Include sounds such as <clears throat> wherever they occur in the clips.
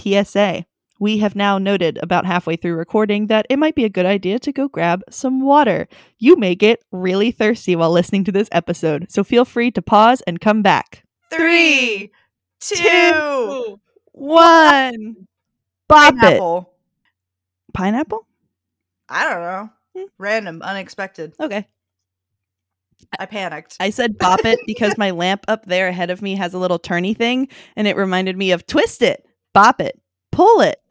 PSA. We have now noted about halfway through recording that it might be a good idea to go grab some water. You may get really thirsty while listening to this episode, so feel free to pause and come back. Three, two, One. Bop it. pineapple. Pineapple? I don't know. Hmm. Random, unexpected. Okay. I panicked. I said bop it because my lamp up there ahead of me has a little turny thing and it reminded me of twist it, bop it, pull it. <laughs>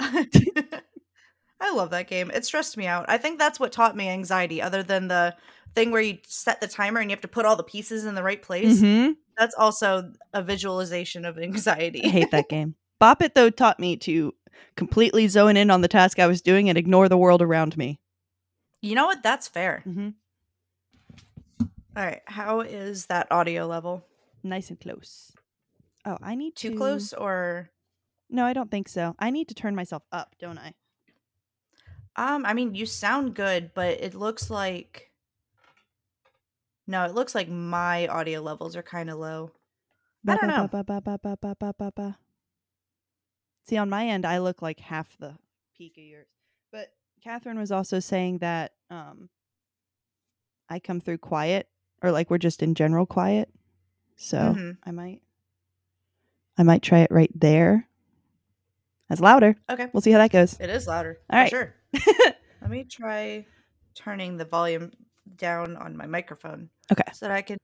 I love that game. It stressed me out. I think that's what taught me anxiety, other than the thing where you set the timer and you have to put all the pieces in the right place. Mhm. That's also a visualization of <laughs> anxiety. I hate that game. Bop it though taught me to completely zone in on the task I was doing and ignore the world around me. You know what? That's fair. Mhm. All right. How is that audio level? Nice and close. Oh, I need Too to- close or No, I don't think so. I need to turn myself up, don't I? um I mean you sound good, but it looks like No, it looks like my audio levels are kind of low. I don't know. Ba, ba, ba, ba, ba, ba, ba, ba. See, on my end, I look like half the peak of yours. But Catherine was also saying that um, I come through quiet, or like we're just in general quiet. So Mhm. I might, I might try it right there. That's louder. Okay. We'll see how that goes. It is louder. All right. Sure. <laughs> Let me try turning the volume down on my microphone. Okay. So that I can.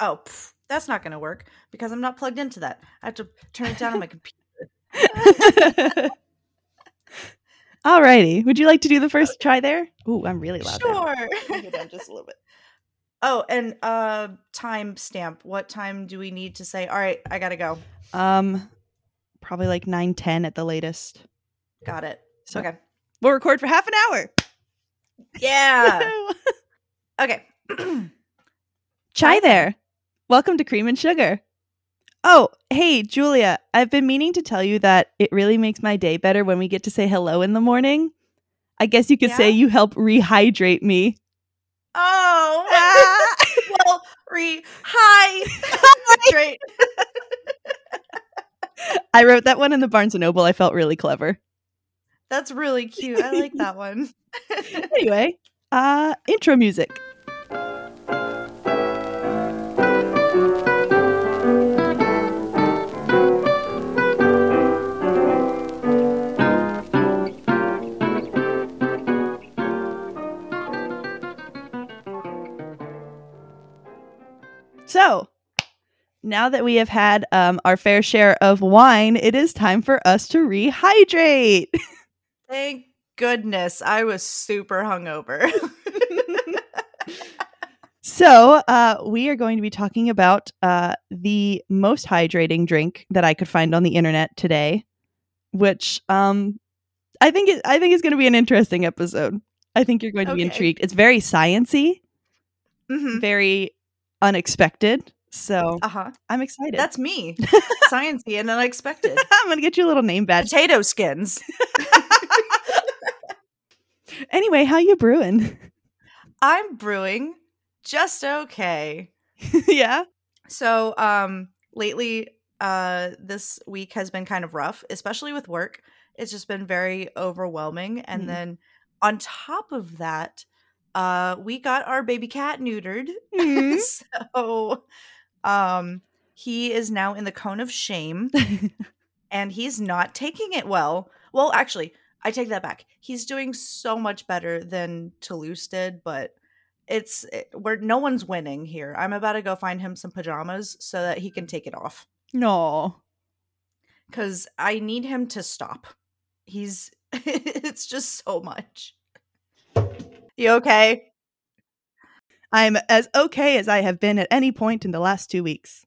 Oh, pff, that's not going to work because I'm not plugged into that. I have to turn it down on my computer. <laughs> Alrighty. Would you like to do the first try there? Ooh, I'm really loud. Sure. <laughs> Let me down just a little bit. oh, and uh, time stamp. What time do we need to say? All right, I gotta go. Um, probably like nine ten at the latest. Got it. So Okay. we'll record for half an hour. Yeah. <laughs> okay. <clears throat> Chai there. Welcome to Cream and Sugar. Oh, hey, Julia. I've been meaning to tell you that it really makes my day better when we get to say hello in the morning. I guess you could say you help rehydrate me. oh. <laughs> <laughs> well, re hi. Great. I wrote that one in the Barnes and Noble. I felt really clever. That's really cute. I like that one. <laughs> Anyway, uh, intro music. Now that we have had um, our fair share of wine, it is time for us to rehydrate. <laughs> Thank goodness. I was super hungover. <laughs> So, uh, we are going to be talking about uh, the most hydrating drink that I could find on the internet today, which um, I think it, I think is going to be an interesting episode. I think you're going to be intrigued. It's very sciency, Mhm. very unexpected. So Uh-huh. I'm excited. That's me. <laughs> Sciencey and unexpected. I'm going to get you a little name badge. Potato skins. <laughs> Anyway, how you brewing? I'm brewing just okay. <laughs> yeah. So, um lately uh this week has been kind of rough, especially with work. It's just been very overwhelming and Mhm. then on top of that, uh we got our baby cat neutered. Mhm. so, um he is now in the cone of shame <laughs> and he's not taking it well. Well, actually, I take that back. He's doing so much better than Toulouse did, but it's it, we're no one's winning here. I'm about to go find him some pajamas so that he can take it off no. cuz I need him to stop. He's <laughs> it's just so much. You okay? I'm as okay as I have been at any point in the last two weeks.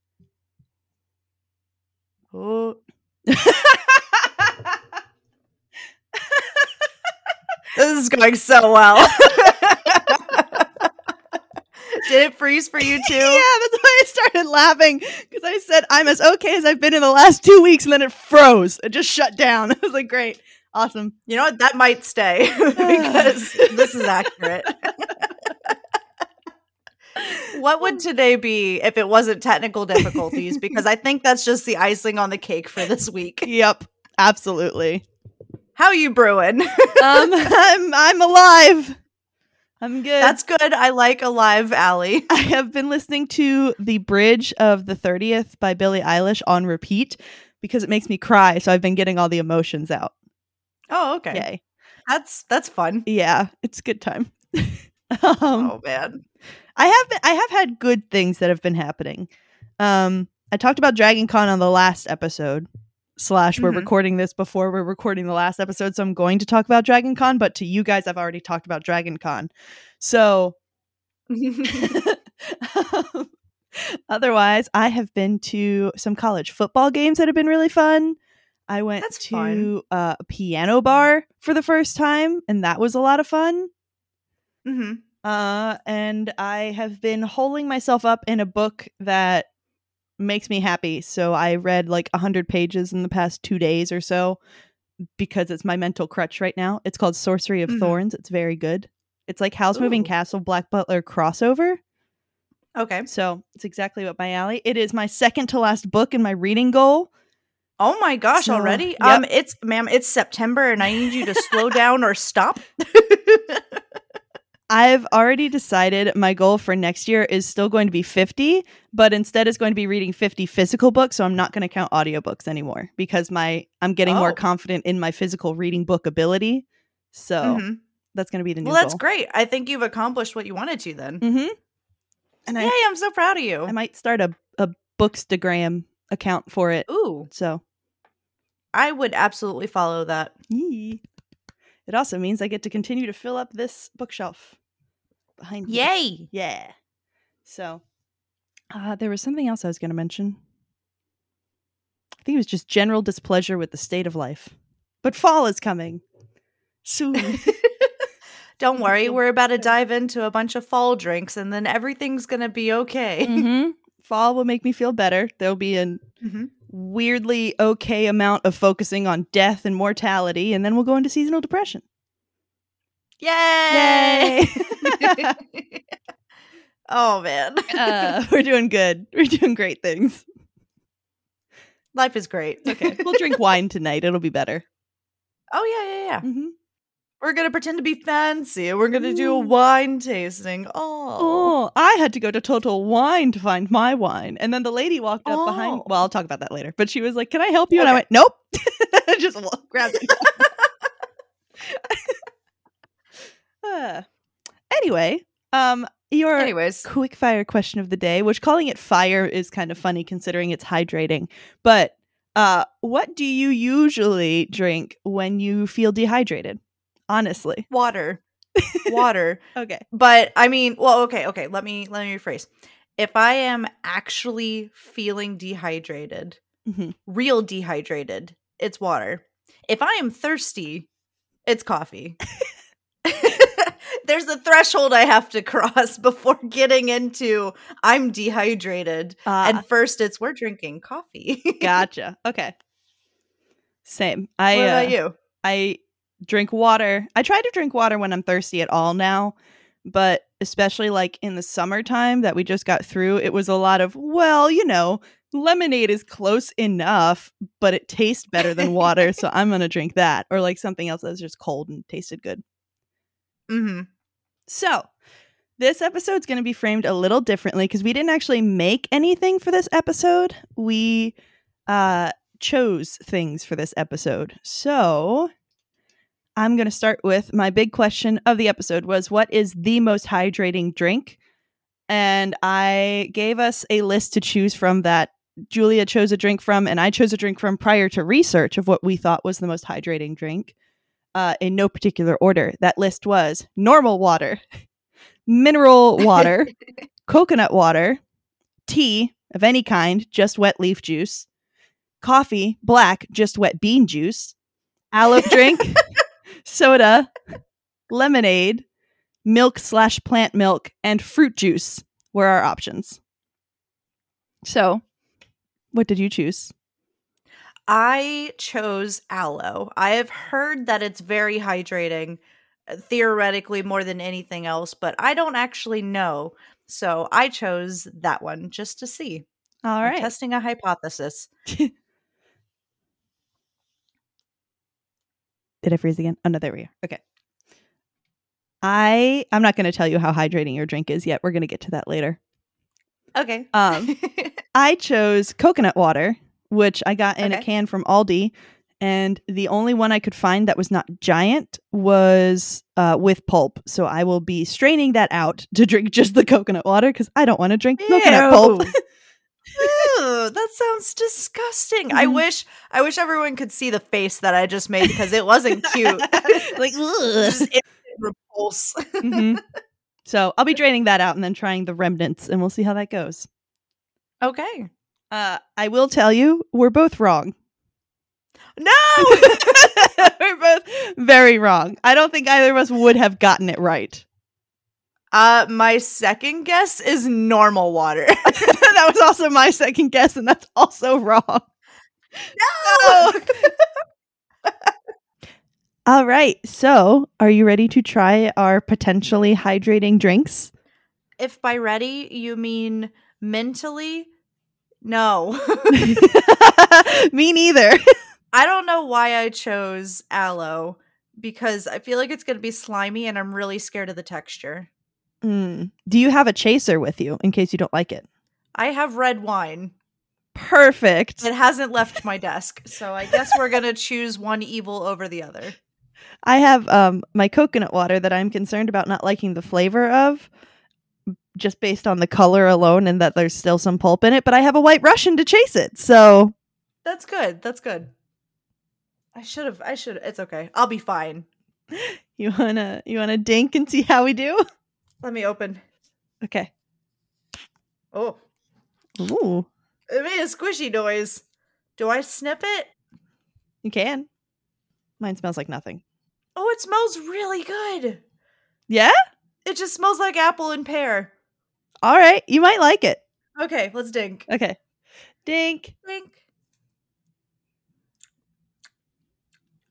Oh, <laughs> this is going so well. <laughs> Did it freeze for you too? Yeah, that's why I started laughing because I said I'm as okay as I've been in the last two weeks, and then it froze. It just shut down. <laughs> I was like, great, awesome. You know what? That might stay because this is accurate. What would today be if it wasn't technical <laughs> difficulties? Because I think that's just the icing on the cake for this week. Yep, Absolutely. How you brewing? Um, <laughs> I'm I'm alive. I'm good. That's good. I like a live alley. <laughs> I have been listening to the bridge of the 30th by Billie Eilish on repeat because it makes me cry. So I've been getting all the emotions out. Oh, okay. Yay. That's that's fun. Yeah, it's a good time. Um, oh man. I have been, I have had good things that have been happening. Um, I talked about Dragon Con on the last episode. Slash, we're Mhm. recording this before we're recording the last episode, so I'm going to talk about Dragon Con. But to you guys, I've already talked about Dragon Con. So <laughs> <laughs> Um, Otherwise, I have been to some college football games that have been really fun. I went That's to uh, a piano bar for the first time, and that was a lot of fun. Hmm Uh, and I have been holding myself up in a book that makes me happy. So I read like 100 pages in the past two days or so because it's my mental crutch right now. It's called Sorcery of Mhm. Thorns. It's very good. It's like Howl's Moving Castle Black Butler crossover. Okay. So it's exactly what my alley. It is my second to last book in my reading goal. Oh my gosh, So, already? yep. Um it's ma'am, it's September and I need you to slow down or stop. <laughs> <laughs> I've already decided my goal for next year is still going to be 50, but instead it's going to be reading 50 physical books. So I'm not going to count audiobooks anymore because my I'm getting more Oh. confident in my physical reading book ability. So Mhm. that's going to be the new Well, that's goal. great. I think you've accomplished what you wanted to then. Mm-hmm. And Yay, I, I'm so proud of you. I might start a, a Bookstagram account for it. Ooh, So I would absolutely follow that. yee. it also means I get to continue to fill up this bookshelf behind me. Yay. Yeah. So, uh, there was something else I was going to mention. I think it was just general displeasure with the state of life. But fall is coming soon. <laughs> Don't worry, we're about to dive into a bunch of fall drinks and then everything's going to be okay. <laughs> hmm Fall will make me feel better. There'll be a Mhm. weirdly okay amount of focusing on death and mortality, and then we'll go into seasonal depression. Yay! <laughs> oh man. uh, <laughs> we're doing good. We're doing great things. Life is great. Okay, we'll drink <laughs> wine tonight. It'll be better. Oh yeah, yeah, yeah. hmm We're gonna pretend to be fancy. We're gonna do a wine tasting. Oh, Oh, I had to go to Total Wine to find my wine. And then the lady walked up behind. Oh. Well, I'll talk about that later. But she was like, Can I help you? And I went, Nope. Just grabbed it. Anyway, um, your Anyways, quick fire question of the day, which calling it fire is kind of funny considering it's hydrating. But uh, what do you usually drink when you feel dehydrated? Honestly. water, <laughs> water. Okay. But I mean, well, okay, okay. Let me let me rephrase. If I am actually feeling dehydrated, Mhm. real dehydrated, it's water. If I am thirsty, it's coffee. <laughs> There's a threshold I have to <laughs> cross before getting into I'm dehydrated. Uh, and first, it's we're drinking coffee. <laughs> gotcha. Okay. Same. I what about uh, you? I drink water. I try to drink water when I'm thirsty at all now, but especially like in the summertime that we just got through, it was a lot of, well, you know, lemonade is close enough, but it tastes better than water, so <laughs> I'm going to drink that or like something else that's just cold and tasted good. Mm-hmm. So, this episode's going to be framed a little differently because we didn't actually make anything for this episode. We uh, chose things for this episode. So, I'm going to start with my big question of the episode was what is the most hydrating drink? And I gave us a list to choose from that Julia chose a drink from and I chose a drink from prior to research of what we thought was the most hydrating drink. Uh, in no particular order. That list was normal water, mineral water, <laughs> coconut water, tea of any kind, just wet leaf juice, coffee, black, just wet bean juice, aloe drink, <laughs> soda, lemonade, milk slash plant milk, and fruit juice were our options. So, what did you choose? I chose aloe. I have heard that it's very hydrating, uh, theoretically more than anything else, but I don't actually know. So I chose that one just to see. All right. testing a hypothesis. <laughs> Did I freeze again? Oh no, there we are. Okay. I I'm not going to tell you how hydrating your drink is yet. We're going to get to that later. Okay. Um, <laughs> I chose coconut water, which I got in a can from Aldi, and the only one I could find that was not giant was uh, with pulp. So I will be straining that out to drink <laughs> just the coconut water because I don't want to drink coconut pulp. <laughs> Ew, that sounds disgusting. I Mhm. wish I wish everyone could see the face that I just made because it wasn't cute. <laughs> like, just repulse. Mhm. So I'll be draining that out and then trying the remnants, and we'll see how that goes. okay. Uh, I will tell you, we're both wrong. No. <laughs> we're both very wrong. I don't think either of us would have gotten it right. uh my second guess is normal water. <laughs> that was also my second guess, and that's also wrong. no. <laughs> All right. So, are you ready to try our potentially hydrating drinks? if by ready you mean mentally, no. <laughs> <laughs> Me neither. <laughs> I don't know why I chose aloe because I feel like it's going to be slimy and I'm really scared of the texture. Mm. Do you have a chaser with you in case you don't like it? I have red wine. Perfect. It hasn't left my desk, so I guess we're going to choose one evil over the other. I have um my coconut water that I'm concerned about not liking the flavor of just based on the color alone and that there's still some pulp in it, but I have a white Russian to chase it. So, That's good. That's good. I should have I should it's okay. I'll be fine. <laughs> you want to you want to dink and see how we do? Let me open. Okay. Oh, Ooh, it made a squishy noise. Do I snip it? you can. Mine smells like nothing. Oh, it smells really good. Yeah? It just smells like apple and pear. All right, you might like it. Okay, let's dink. Okay. Dink. Dink.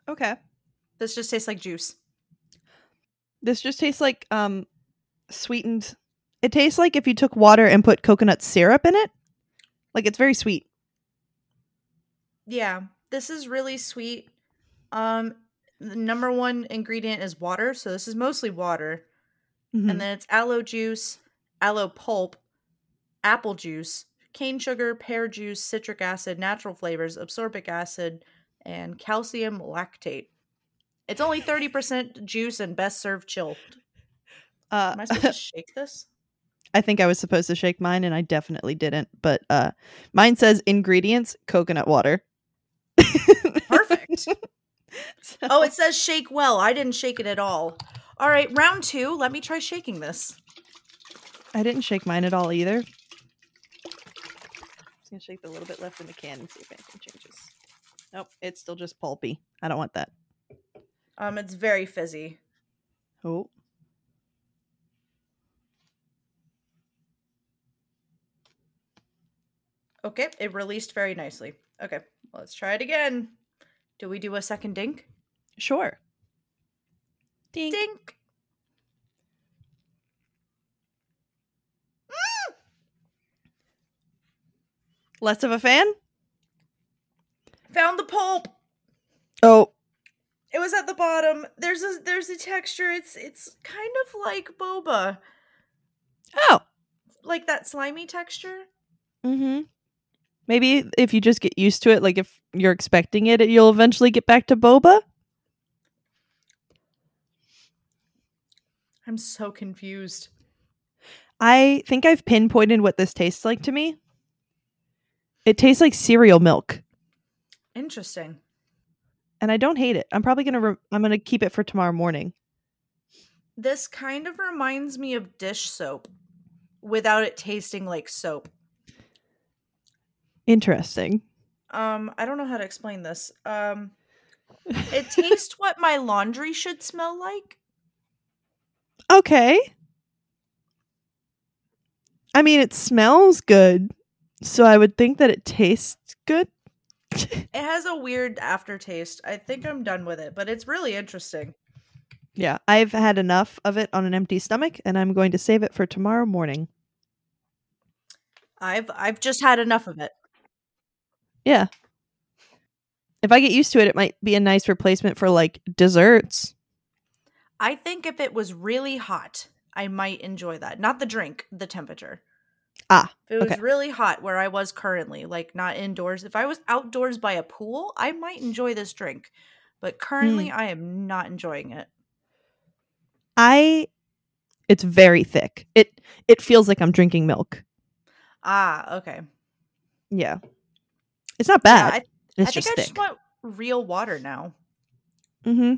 Okay. This just tastes like juice. This just tastes like um sweetened. It tastes like if you took water and put coconut syrup in it. Like it's very sweet. Yeah, this is really sweet. Um, the number one ingredient is water, so this is mostly water. Mhm. And then it's aloe juice, aloe pulp, apple juice, cane sugar, pear juice, citric acid, natural flavors, absorbic acid, and calcium lactate. It's only 30% juice and best served chilled. <laughs> uh, Am I supposed to <laughs> shake this? I think I was supposed to shake mine and I definitely didn't. But uh mine says ingredients coconut water. <laughs> Perfect. So- Oh, it says shake well. I didn't shake it at all. All right, round two. Let me try shaking this. I didn't shake mine at all either. Just gonna shake the little bit left in the can and see if anything changes. Nope, it's still just pulpy. I don't want that. Um, it's very fizzy. Oh. Okay, it released very nicely. Okay, let's try it again. Do we do a second dink? Sure. Dink. Dink. Less of a fan? Found the pulp. Oh. It was at the bottom. There's a there's a texture. It's it's kind of like boba, Oh. like that slimy texture. Mm-hmm. Maybe if you just get used to it, like if you're expecting it, you'll eventually get back to boba. I'm so confused. I think I've pinpointed what this tastes like to me. It tastes like cereal milk, Interesting. and I don't hate it. I'm probably gonna re- I'm gonna keep it for tomorrow morning. This kind of reminds me of dish soap without it tasting like soap. Interesting. Um, I don't know how to explain this. Um, <laughs> it tastes what my laundry should smell like. Okay. I mean, it smells good, so I would think that it tastes good. <laughs> It has a weird aftertaste. I think I'm done with it, but it's really interesting. yeah, I've had enough of it on an empty stomach, and I'm going to save it for tomorrow morning. I've I've just had enough of it. Yeah. if I get used to it, it might be a nice replacement for like desserts. I think if it was really hot, I might enjoy that. Not the drink, the temperature. Ah, If it was okay. really hot where I was currently, like not indoors, if I was outdoors by a pool, I might enjoy this drink. But currently, Hmm. I am not enjoying it. I it's very thick. It it feels like I'm drinking milk. Ah, okay. Yeah. It's not Yeah, bad. I, it's I think just I thick. just want real water now. mm-hmm.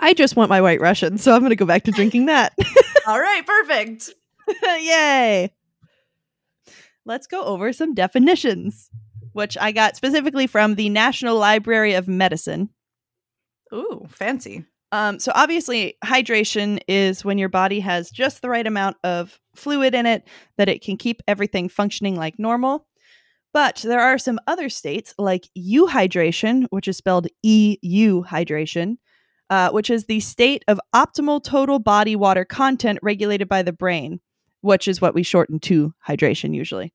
I just want my white Russian, so I'm gonna go back to drinking that. All right, perfect. <laughs> Yay. Let's go over some definitions, which I got specifically from the National Library of Medicine. Ooh, fancy. Um, so obviously, hydration is when your body has just the right amount of fluid in it that it can keep everything functioning like normal. But there are some other states like euhydration, which is spelled EU hydration, uh, which is the state of optimal total body water content regulated by the brain, which is what we shorten to hydration usually.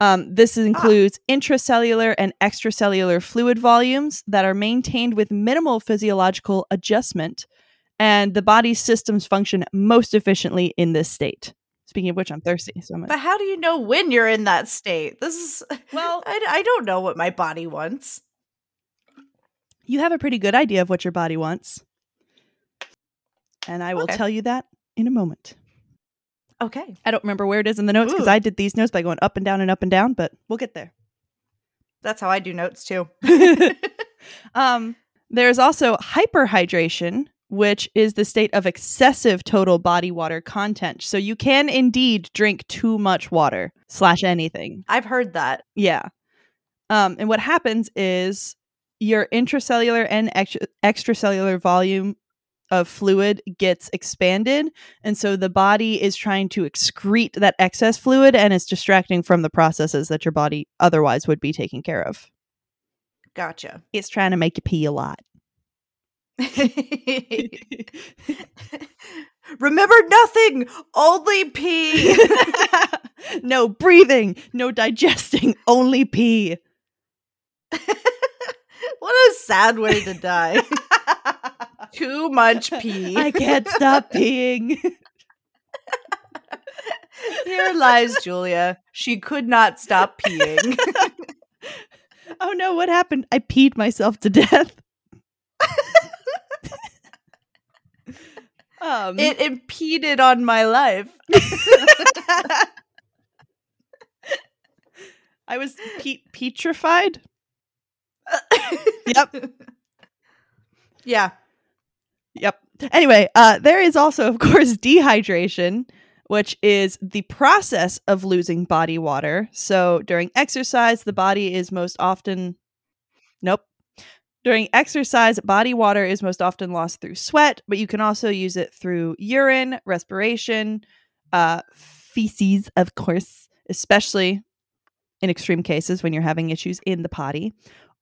Um, this includes intracellular and extracellular fluid volumes that are maintained with minimal physiological adjustment, and the body's systems function most efficiently in this state. Speaking of which, I'm thirsty, so I'm But how do you know when you're in that state? This is <laughs> well. I, I don't know what my body wants. You have a pretty good idea of what your body wants, and I will Okay. tell you that in a moment. Okay. I don't remember where it is in the notes because I did these notes by going up and down and up and down, but we'll get there. That's how I do notes too. <laughs> <laughs> um, there's also hyperhydration, which is the state of excessive total body water content. So you can indeed drink too much water slash anything. I've heard that. Yeah. Um, and what happens is your intracellular and extra- extracellular volume of fluid gets expanded. And so the body is trying to excrete that excess fluid and it's distracting from the processes that your body otherwise would be taking care of. Gotcha. It's trying to make you pee a lot. <laughs> Remember nothing, only pee. <laughs> no breathing, no digesting, only pee. <laughs> what a sad way to die. Too much <laughs> pee. I can't stop <laughs> peeing. Here lies Julia. She could not stop peeing. <laughs> oh no, what happened? I peed myself to death. um, it impeded on my life. I was pe- petrified. Yep. Yeah. Yep. Anyway, uh, there is also, of <laughs> course, dehydration, which is the process of losing body water. So during exercise, the body is most often. Nope. During exercise, body water is most often lost through sweat, but you can also use it through urine, respiration, uh, feces, of course, especially in extreme cases when you're having issues in the potty,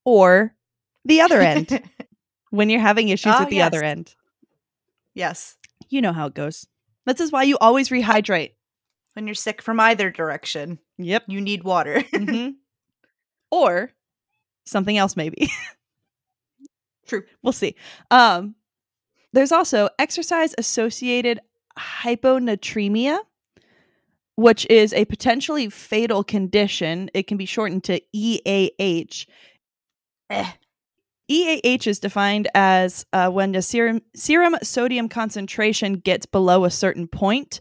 or the other end <laughs> when you're having issues Ah, with the yes. other end. yes. You know how it goes. This is why you always rehydrate. When you're sick from either direction, Yep. you need water. <laughs> hmm or something else, maybe. <laughs> True. We'll see. Um, there's also exercise associated hyponatremia, which is a potentially fatal condition. It can be shortened to EAH. Eh. EAH is defined as uh, when the serum serum sodium concentration gets below a certain point.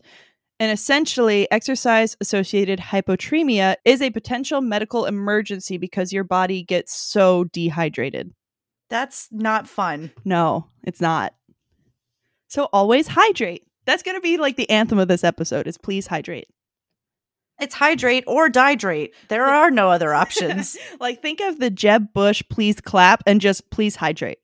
And essentially, exercise associated hyponatremia is a potential medical emergency because your body gets so dehydrated. That's not fun. No, it's not. So always hydrate. That's going to be like the anthem of this episode is please hydrate. It's hydrate or dihydrate. There are no other options. <laughs> like think of the Jeb Bush please clap and just please hydrate.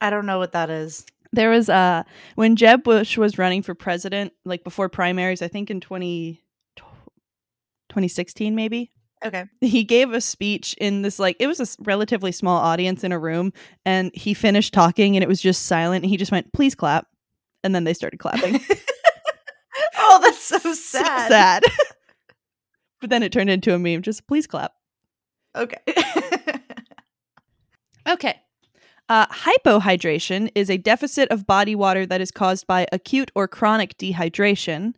I don't know what that is. There was uh when Jeb Bush was running for president, like before primaries, I think in 20, 2016 maybe. Okay. He gave a speech in this like it was a relatively small audience in a room and he finished talking and it was just silent and he just went, "Please clap." And then they started clapping. <laughs> <laughs> oh, that's so sad. So sad. <laughs> <laughs> but then it turned into a meme, just please clap. Okay. Okay. Uh, hypohydration is a deficit of body water that is caused by acute or chronic dehydration.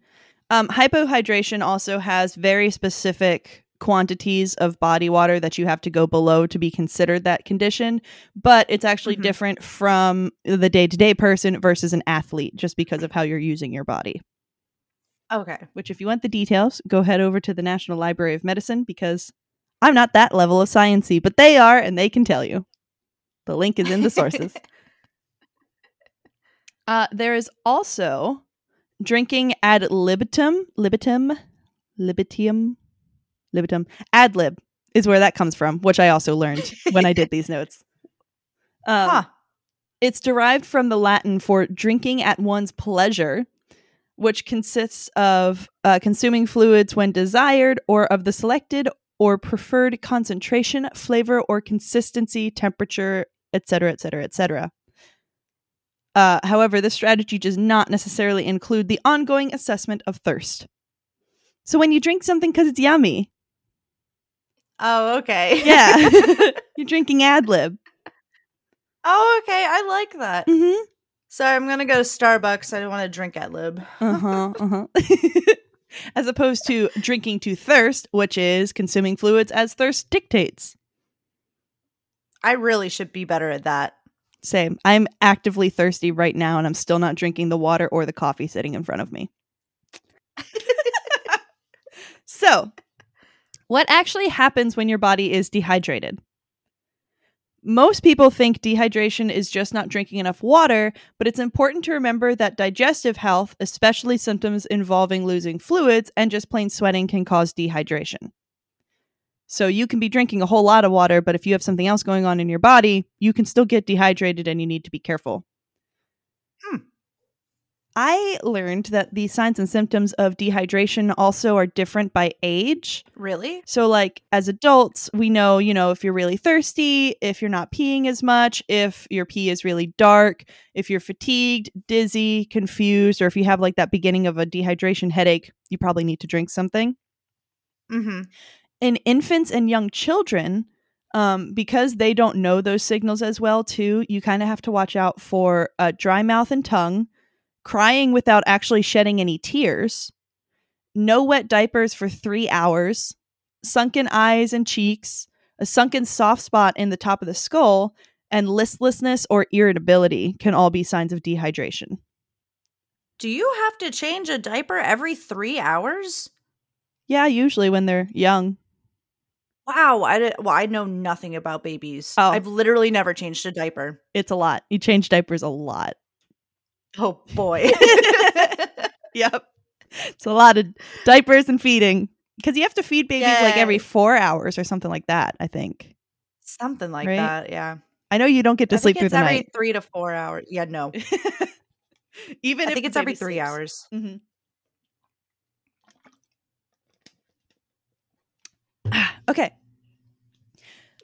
Um, hypohydration also has very specific quantities of body water that you have to go below to be considered that condition, but it's actually Mhm. different from the day to day person versus an athlete just because of how you're using your body. Okay. Which, if you want the details, go head over to the National Library of Medicine because I'm not that level of sciency, but they are, and they can tell you. The link is in the sources. <laughs> uh, there is also drinking ad libitum, libitum, libitium, libitum, ad lib is where that comes from, which I also learned when I did <laughs> these notes. Um, huh. it's derived from the Latin for drinking at one's pleasure, which consists of uh, consuming fluids when desired or of the selected or preferred concentration, flavor, or consistency, temperature, etc., etc., etc. Uh, however, this strategy does not necessarily include the ongoing assessment of thirst. So when you drink something because it's yummy, Oh, okay. yeah, <laughs> you're drinking ad lib. oh, okay. I like that. Mm-hmm. So I'm gonna go to Starbucks. I don't want to drink ad lib. Uh huh. <laughs> Uh huh. <laughs> as opposed to drinking to thirst, which is consuming fluids as thirst dictates. I really should be better at that. Same. I'm actively thirsty right now, and I'm still not drinking the water or the coffee sitting in front of me. <laughs> so, what actually happens when your body is dehydrated? Most people think dehydration is just not drinking enough water, but it's important to remember that digestive health, especially symptoms involving losing fluids and just plain sweating, can cause dehydration. So you can be drinking a whole lot of water, but if you have something else going on in your body, you can still get dehydrated and you need to be careful. Hmm. I learned that the signs and symptoms of dehydration also are different by age. Really? So, like as adults, we know, you know, if you're really thirsty, if you're not peeing as much, if your pee is really dark, if you're fatigued, dizzy, confused, or if you have like that beginning of a dehydration headache, you probably need to drink something Mm-hmm. in infants and young children um, because they don't know those signals as well too you kind of have to watch out for uh, dry mouth and tongue crying without actually shedding any tears no wet diapers for three hours sunken eyes and cheeks a sunken soft spot in the top of the skull and listlessness or irritability can all be signs of dehydration Do you have to change a diaper every three hours? yeah usually when they're young Wow, I well, I know nothing about babies. Oh. I've literally never changed a diaper. it's a lot you change diapers a lot Oh boy. <laughs> Yep. It's a lot of diapers and feeding because you have to feed babies like every four hours or something like that. I think. Something like Right? that, yeah. I know you don't get to I sleep think through it's the every night. three to four hours. Yeah, no. <laughs> Even I if think it's every three sleeps. hours. Mhm. <sighs> okay.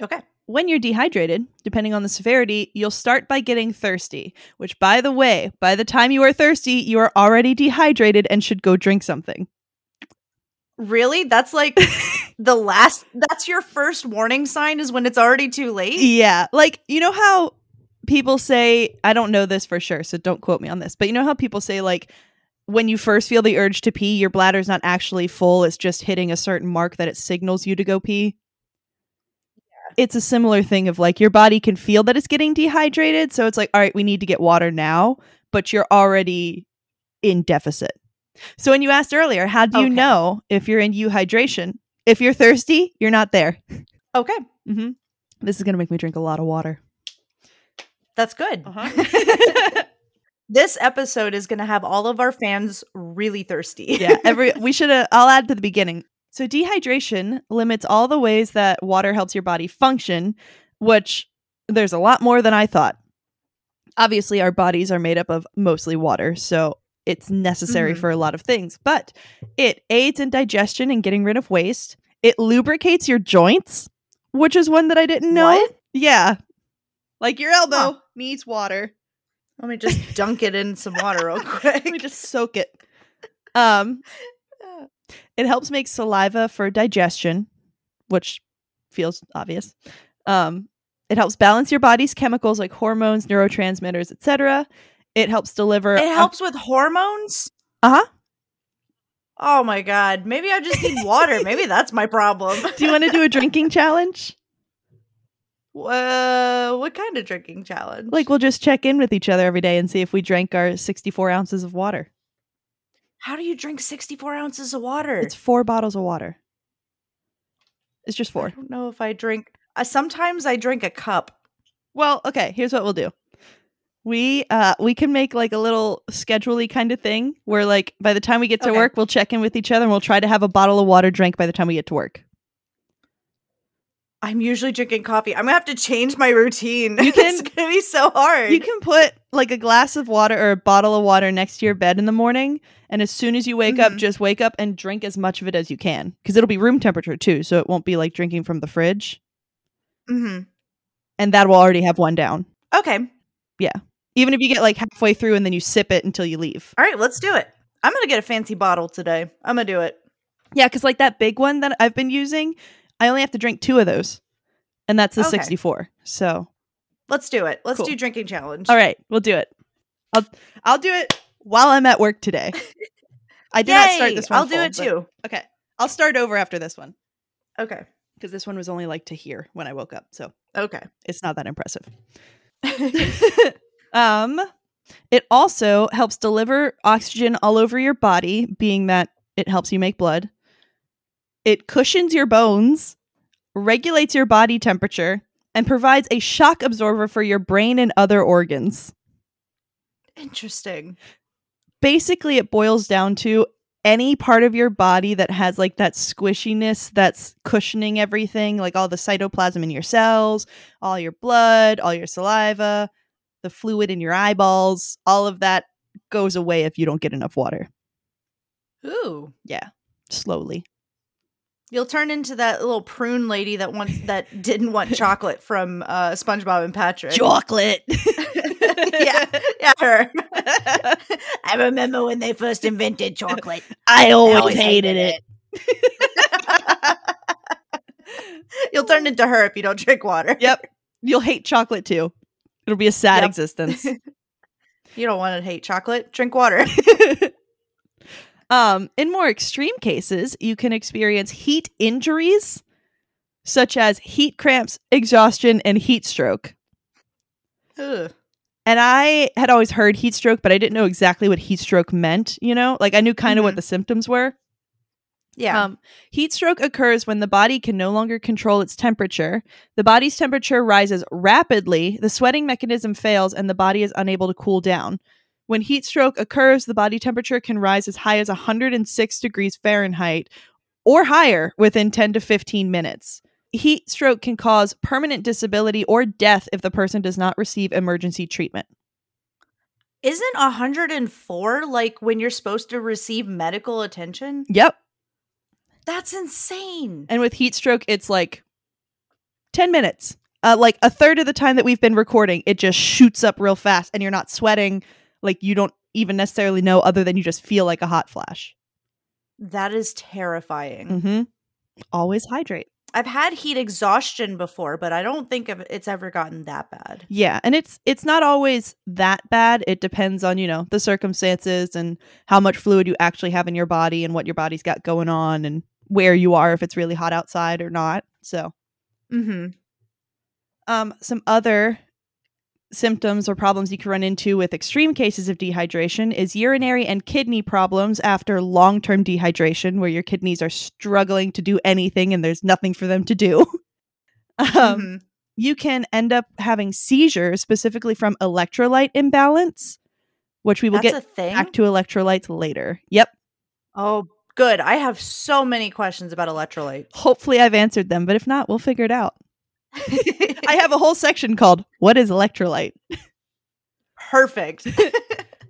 Okay. When you're dehydrated, depending on the severity, you'll start by getting thirsty, which, by the way, by the time you are thirsty, you are already dehydrated and should go drink something. Really? That's like <laughs> the last that's your first warning sign is when it's already too late? Yeah. Like, you know how people say, I don't know this for sure, so don't quote me on this, but you know how people say, like, when you first feel the urge to pee, your bladder's not actually full, it's just hitting a certain mark that it signals you to go pee? It's a similar thing of like your body can feel that it's getting dehydrated. So it's like, all right, we need to get water now, but you're already in deficit. So when you asked earlier, how do you Okay. know if you're in euhydration? If you're thirsty, you're not there. Okay. hmm This is going to make me drink a lot of water. That's good. Uh-huh. <laughs> <laughs> This episode is going to have all of our fans really thirsty. yeah, every we <laughs> should I'll add to the beginning. So dehydration limits all the ways that water helps your body function, which there's a lot more than I thought. Obviously, our bodies are made up of mostly water, so it's necessary Mhm. for a lot of things, but it aids in digestion and getting rid of waste. It lubricates your joints, which is one that I didn't know. What? Yeah. Like your elbow Huh. needs water. Let me just dunk it in some water real <laughs> Let me just soak it. Um, it helps make saliva for digestion, which feels obvious. Um, It helps balance your body's chemicals like hormones, neurotransmitters, etc. It helps deliver. It helps with hormones? Uh huh. Oh my god. Maybe I just need water. Maybe <laughs> that's my problem. Do you want to do a drinking challenge? <laughs> Uh, what kind of drinking challenge? Like we'll just check in with each other every day and see if we drank our 64 ounces of water. How do you drink 64 ounces of water? It's four bottles of water. It's just four. I don't know if I drink. Uh, sometimes I drink a cup. Well, okay, here's what we'll do. We uh we can make like a little scheduley kind of thing where like by the time we get to Okay. work, we'll check in with each other and we'll try to have a bottle of water drank by the time we get to work. I'm usually drinking coffee. I'm gonna have to change my routine. You <laughs> can- it's gonna be so hard. You can put like a glass of water or a bottle of water next to your bed in the morning, and as soon as you wake up, Mhm. just wake up and drink as much of it as you can because it'll be room temperature too, so it won't be like drinking from the fridge, hmm and that will already have one down. Okay. Yeah. Even if you get like halfway through and then you sip it until you leave. All right. Let's do it. I'm gonna get a fancy bottle today. I'm gonna do it. Yeah, because like that big one that I've been using, I only have to drink two of those, and that's the Okay. 64. So, Let's do it. Let's Cool. do drinking challenge. all right, we'll do it. I'll I'll do it while I'm at work today. I did not start this one. I'll do full, it but- too. Okay, I'll start over after this one Okay. because this one was only like to hear when I woke up, so Okay. it's not that impressive. <laughs> <laughs> um, it also helps deliver oxygen all over your body, being that it helps you make blood. It cushions your bones, regulates your body temperature, and provides a shock absorber for your brain and other organs. Interesting. Basically, it boils down to any part of your body that has like that squishiness that's cushioning everything, like all the cytoplasm in your cells, all your blood, all your saliva, the fluid in your eyeballs, all of that goes away if you don't get enough water. Ooh. Yeah, slowly. You'll turn into that little prune lady that wants that didn't want <laughs> chocolate from uh, SpongeBob and Patrick. Chocolate. <laughs> <laughs> yeah, yeah, her. I remember when they first invented chocolate. I always, always hated, hated it. You'll turn into her if you don't drink water. Yep. You'll hate chocolate too. It'll be a sad Yep. existence. You don't want to hate chocolate. Drink water. Um, in more extreme cases, you can experience heat injuries such as heat cramps, exhaustion, and heat stroke. Ugh. And I had always heard heat stroke, but I didn't know exactly what heat stroke meant, you know? Like I knew kind of what Mhm. the symptoms were. Yeah. Um, heat stroke occurs when the body can no longer control its temperature. The body's temperature rises rapidly, the sweating mechanism fails, and the body is unable to cool down. When heat stroke occurs, the body temperature can rise as high as 106 degrees Fahrenheit or higher within 10 to 15 minutes. Heat stroke can cause permanent disability or death if the person does not receive emergency treatment. Isn't 104 like when you're supposed to receive medical attention? Yep. That's insane. And with heat stroke, it's like 10 minutes. Uh, like a third of the time that we've been recording, it just shoots up real fast and you're not sweating. Like you don't even necessarily know, other than you just feel like a hot flash. That is terrifying. hmm Always hydrate. I've had heat exhaustion before, but I don't think it's ever gotten that bad. Yeah, and it's it's not always that bad. It depends on you know the circumstances and how much fluid you actually have in your body and what your body's got going on and where you are if it's really hot outside or not. So Mm-hmm. Um, some other symptoms or problems you can run into with extreme cases of dehydration is urinary and kidney problems after long term dehydration, where your kidneys are struggling to do anything and there's nothing for them to do. <laughs> um, Mhm. You can end up having seizures specifically from electrolyte imbalance, which we will That's get back to electrolytes later. Yep. oh, good. I have so many questions about electrolytes. Hopefully, I've answered them, but if not, we'll figure it out. <laughs> I have a whole section called What is Electrolyte? Perfect. <laughs>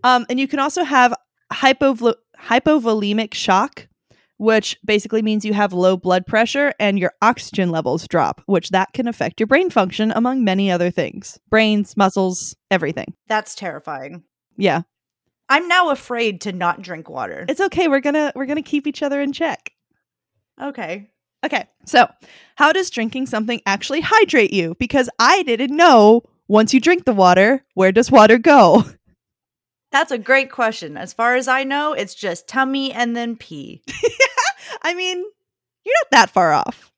Um, and you can also have hypovol- hypovolemic shock, which basically means you have low blood pressure and your oxygen levels drop, which that can affect your brain function among many other things. Brains, muscles, everything. That's terrifying. Yeah. I'm now afraid to not drink water. It's okay. We're going to we're going to keep each other in check. okay. Okay, so how does drinking something actually hydrate you? Because I didn't know once you drink the water, where does water go? <laughs> That's a great question. As far as I know, it's just tummy and then pee. I mean, you're not that far off.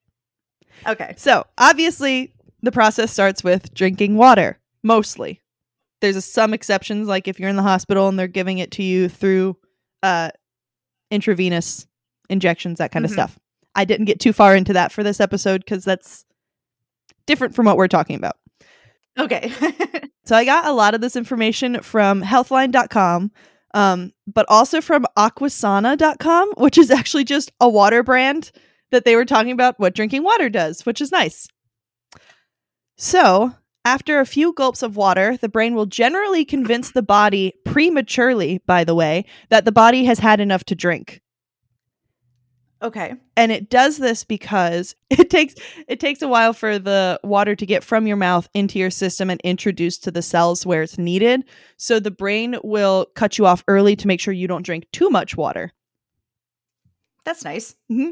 Okay. So, obviously, the process starts with drinking water, mostly. There's a, some exceptions, like if you're in the hospital and they're giving it to you through uh, intravenous injections, that kind Mhm. of stuff. I didn't get too far into that for this episode because that's different from what we're talking about. Okay. <laughs> So I got a lot of this information from healthline.com, um, but also from aquasana.com, which is actually just a water brand that they were talking about what drinking water does, which is nice. So, after a few gulps of water, the brain will generally convince the body prematurely, by the way, that the body has had enough to drink okay. and it does this because <laughs> it takes it takes a while for the water to get from your mouth into your system and introduced to the cells where it's needed so the brain will cut you off early to make sure you don't drink too much water That's nice. hmm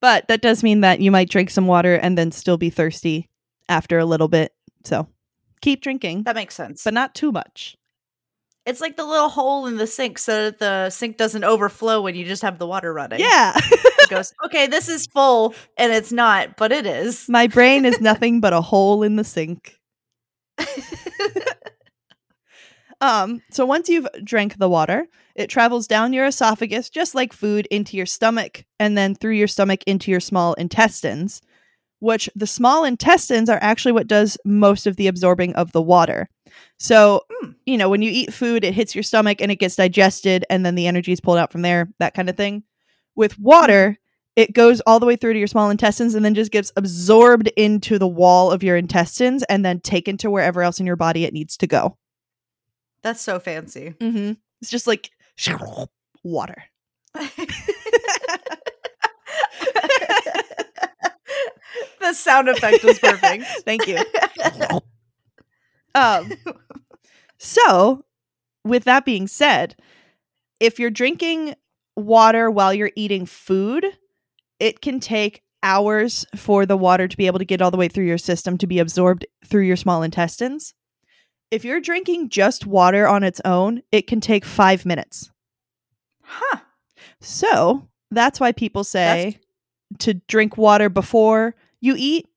but that does mean that you might drink some water and then still be thirsty after a little bit so keep drinking That makes sense. but not too much it's like the little hole in the sink so that the sink doesn't overflow when you just have the water running. yeah It goes, okay, this is full and it's not, but it is. my brain is nothing but a hole in the sink <laughs> Um, so once you've drank the water, it travels down your esophagus just like food into your stomach and then through your stomach into your small intestines, which the small intestines are actually what does most of the absorbing of the water. So, Hmm. you know, when you eat food, it hits your stomach and it gets digested and then the energy is pulled out from there, that kind of thing. With water, it goes all the way through to your small intestines and then just gets absorbed into the wall of your intestines and then taken to wherever else in your body it needs to go. That's so fancy. Mm-hmm. It's just like <laughs> water. <laughs> the sound effect was perfect. <laughs> Thank you. <laughs> Um, so, with that being said, if you're drinking water while you're eating food, it can take hours for the water to be able to get all the way through your system to be absorbed through your small intestines. If you're drinking just water on its own, it can take five minutes. Huh. So that's why people say to drink water before you eat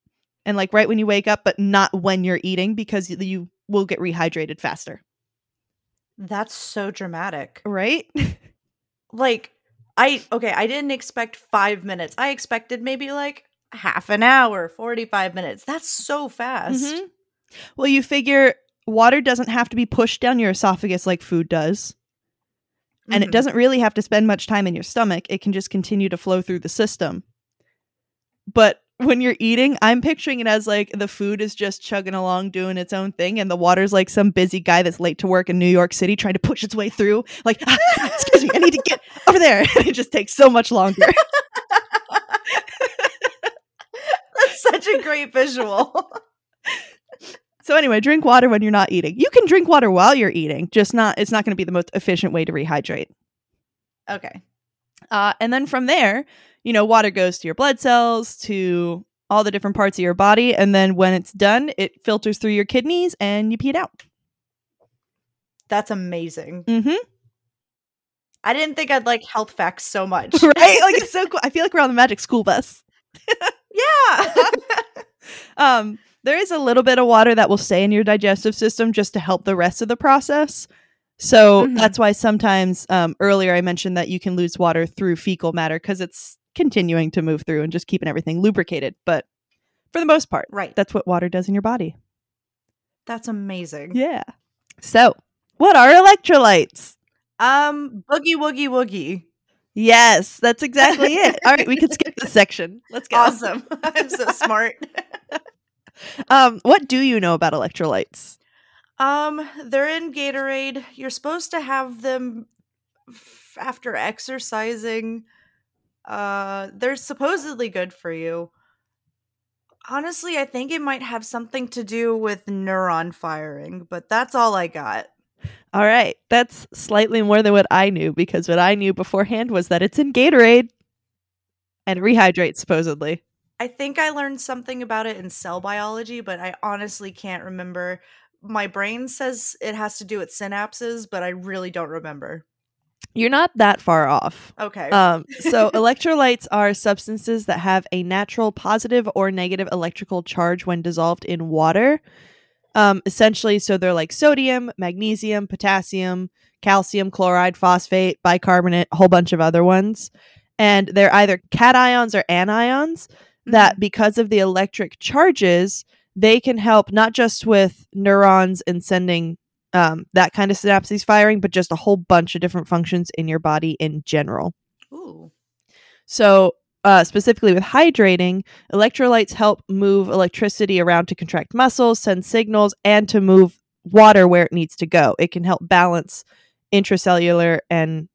and like right when you wake up, but not when you're eating because you will get rehydrated faster. That's so dramatic. Right? <laughs> Like, I, okay, I didn't expect five minutes. I expected maybe like half an hour, 45 minutes. That's so fast. Mhm. Well, you figure water doesn't have to be pushed down your esophagus like food does. And it Mhm. doesn't really have to spend much time in your stomach. It can just continue to flow through the system. But when you're eating, I'm picturing it as like the food is just chugging along doing its own thing, and the water's like some busy guy that's late to work in New York City trying to push its way through. Like, "Ah, excuse me, I need to get over there. And <laughs> it just takes so much longer. <laughs> That's such a great visual. so anyway, drink water when you're not eating. You can drink water while you're eating, just not it's not going to be the most efficient way to rehydrate. okay. Uh, and then from there, you know, water goes to your blood cells, to all the different parts of your body. And then when it's done, it filters through your kidneys and you pee it out. That's amazing. Mm-hmm. I didn't think I'd like health facts so <laughs> much. right? Like it's <laughs> so cool. I feel like we're on the magic school bus. yeah. <laughs> Um, there is a little bit of water that will stay in your digestive system just to help the rest of the process. So Mhm. that's why sometimes um, earlier I mentioned that you can lose water through fecal matter because it's continuing to move through and just keeping everything lubricated. But for the most part, right. that's what water does in your body. That's amazing. Yeah. So, what are electrolytes? Um, boogie woogie woogie. Yes, that's exactly <laughs> it. All right, we can skip this section. Let's go. Awesome. <laughs> I'm so smart. <laughs> Um, what do you know about electrolytes? Um, they're in Gatorade. You're supposed to have them f- after exercising. Uh, they're supposedly good for you. Honestly, I think it might have something to do with neuron firing, but that's all I got. All right, that's slightly more than what I knew because what I knew beforehand was that it's in Gatorade. and rehydrate supposedly. I think I learned something about it in cell biology, but I honestly can't remember. My brain says it has to do with synapses, but I really don't remember. You're not that far off. Okay. Um, so <laughs> electrolytes are substances that have a natural positive or negative electrical charge when dissolved in water. Um, essentially, so they're like sodium, magnesium, potassium, calcium, chloride, phosphate, bicarbonate, a whole bunch of other ones. And they're either cations or anions that Mhm. because of the electric charges, they can help not just with neurons and sending um, that kind of synapses firing, but just a whole bunch of different functions in your body in general. Ooh. So, uh, specifically with hydrating, electrolytes help move electricity around to contract muscles, send signals, and to move water where it needs to go. It can help balance intracellular and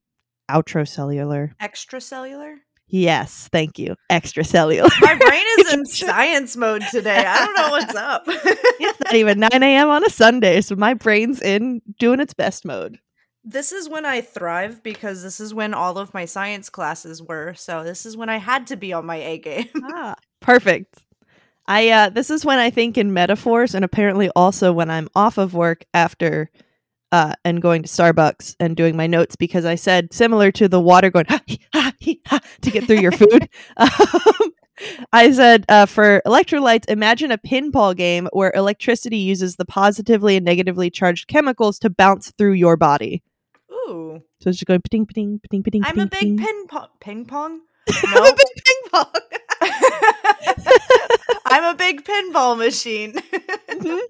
outracellular. Extracellular? Yes, thank you. Extracellular. My brain is in <laughs> science mode today. I don't know what's up. <laughs> it's not even 9 a.m. on a Sunday, so my brain's in doing its best mode. this is when I thrive because this is when all of my science classes were. So this is when I had to be on my A game. ah, perfect. I uh this is when I think in metaphors and apparently also when I'm off of work after uh and going to Starbucks and doing my notes because I said similar to the water going ha, hee, ha, ha, to get through your <laughs> food. <laughs> um, I said uh, for electrolytes, imagine a pinball game where electricity uses the positively and negatively charged chemicals to bounce through your body. Ooh. So it's just going ping, ping, ping, ping, I'm a big ping. pong. Ping pong? <laughs> I'm a big ping pong. I'm a big pinball machine. Mhm.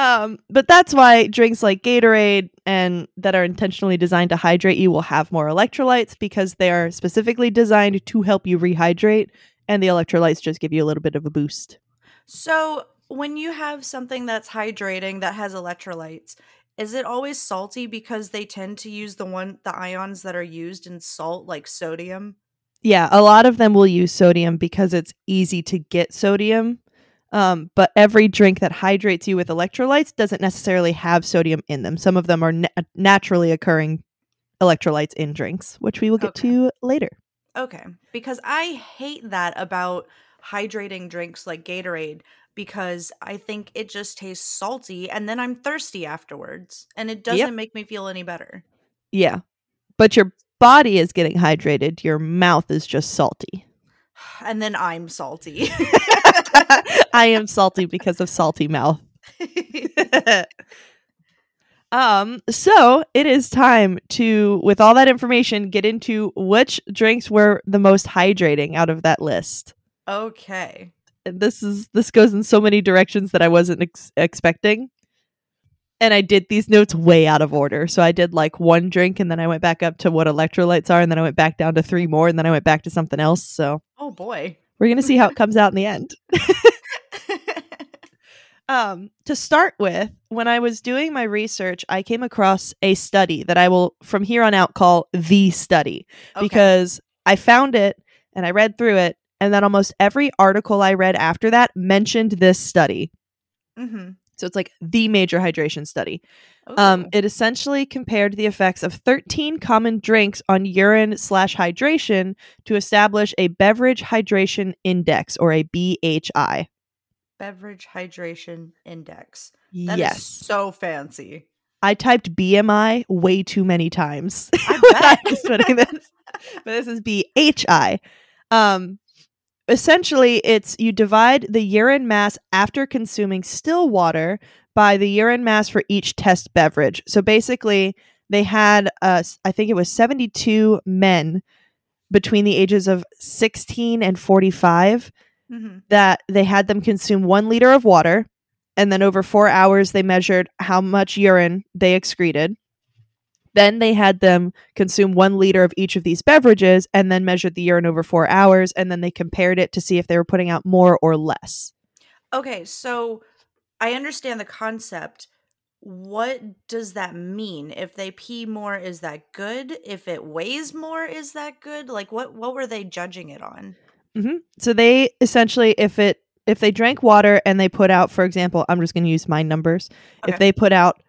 Um, but that's why drinks like Gatorade and that are intentionally designed to hydrate you will have more electrolytes because they are specifically designed to help you rehydrate, and the electrolytes just give you a little bit of a boost. so, when you have something that's hydrating that has electrolytes, is it always salty because they tend to use the one the ions that are used in salt like sodium? Yeah, a lot of them will use sodium because it's easy to get sodium. Um, but every drink that hydrates you with electrolytes doesn't necessarily have sodium in them. Some of them are na- naturally occurring electrolytes in drinks, which we will get Okay. to later. Okay, because I hate that about hydrating drinks like Gatorade because I think it just tastes salty and then I'm thirsty afterwards and it doesn't make me feel any better. Yeah. But your body is getting hydrated. Your mouth is just salty. <sighs> And then I'm salty. <laughs> <laughs> I am salty because of salty mouth. <laughs> um, so it is time to, with all that information, get into which drinks were the most hydrating out of that list. okay. And this is this goes in so many directions that I wasn't ex- expecting. And I did these notes way out of order. So I did like one drink and then I went back up to what electrolytes are and then I went back down to three more and then I went back to something else. So Oh boy. We're going to see how it comes out in the end. <laughs> Um, to start with, when I was doing my research, I came across a study that I will from here on out call the study Okay. because I found it and I read through it, and then almost every article I read after that mentioned this study. Mhm. So it's like the major hydration study. Um, it essentially compared the effects of 13 common drinks on urine slash hydration to establish a beverage hydration index or a BHI. beverage hydration index. That is yes. so fancy. I typed BMI way too many times. I <laughs> bet. this. <laughs> But this is BHI. Um, essentially, it's you divide the urine mass after consuming still water by the urine mass for each test beverage. So basically, they had, uh, I think it was 72 men between the ages of 16 and 45 Mhm. that they had them consume one liter of water and then over four hours they measured how much urine they excreted then they had them consume one liter of each of these beverages and then measured the urine over four hours and then they compared it to see if they were putting out more or less Okay, so I understand the concept. What does that mean? If they pee more, is that good? If it weighs more, is that good? Like what what were they judging it on? Mm-hmm. so they essentially if it if they drank water and they put out for example i'm just going to use my numbers Okay. if they put out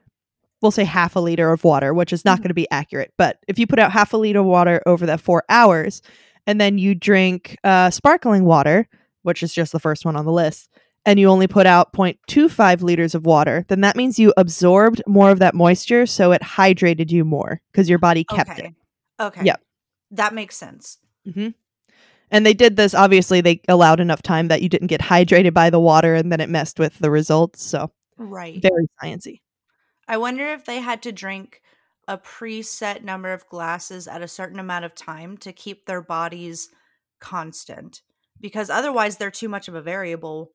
we'll say half a liter of water which is not Mhm. going to be accurate but if you put out half a liter of water over that four hours and then you drink uh, sparkling water, which is just the first one on the list, and you only put out 0.25 liters of water, then that means you absorbed more of that moisture, so it hydrated you more because your body kept okay. it. Okay. Yep. That makes sense. hmm And they did this. Obviously, they allowed enough time that you didn't get hydrated by the water, and then it messed with the results. So Right. very sciencey. I wonder if they had to drink a preset number of glasses at a certain amount of time to keep their bodies constant because otherwise they're too much of a variable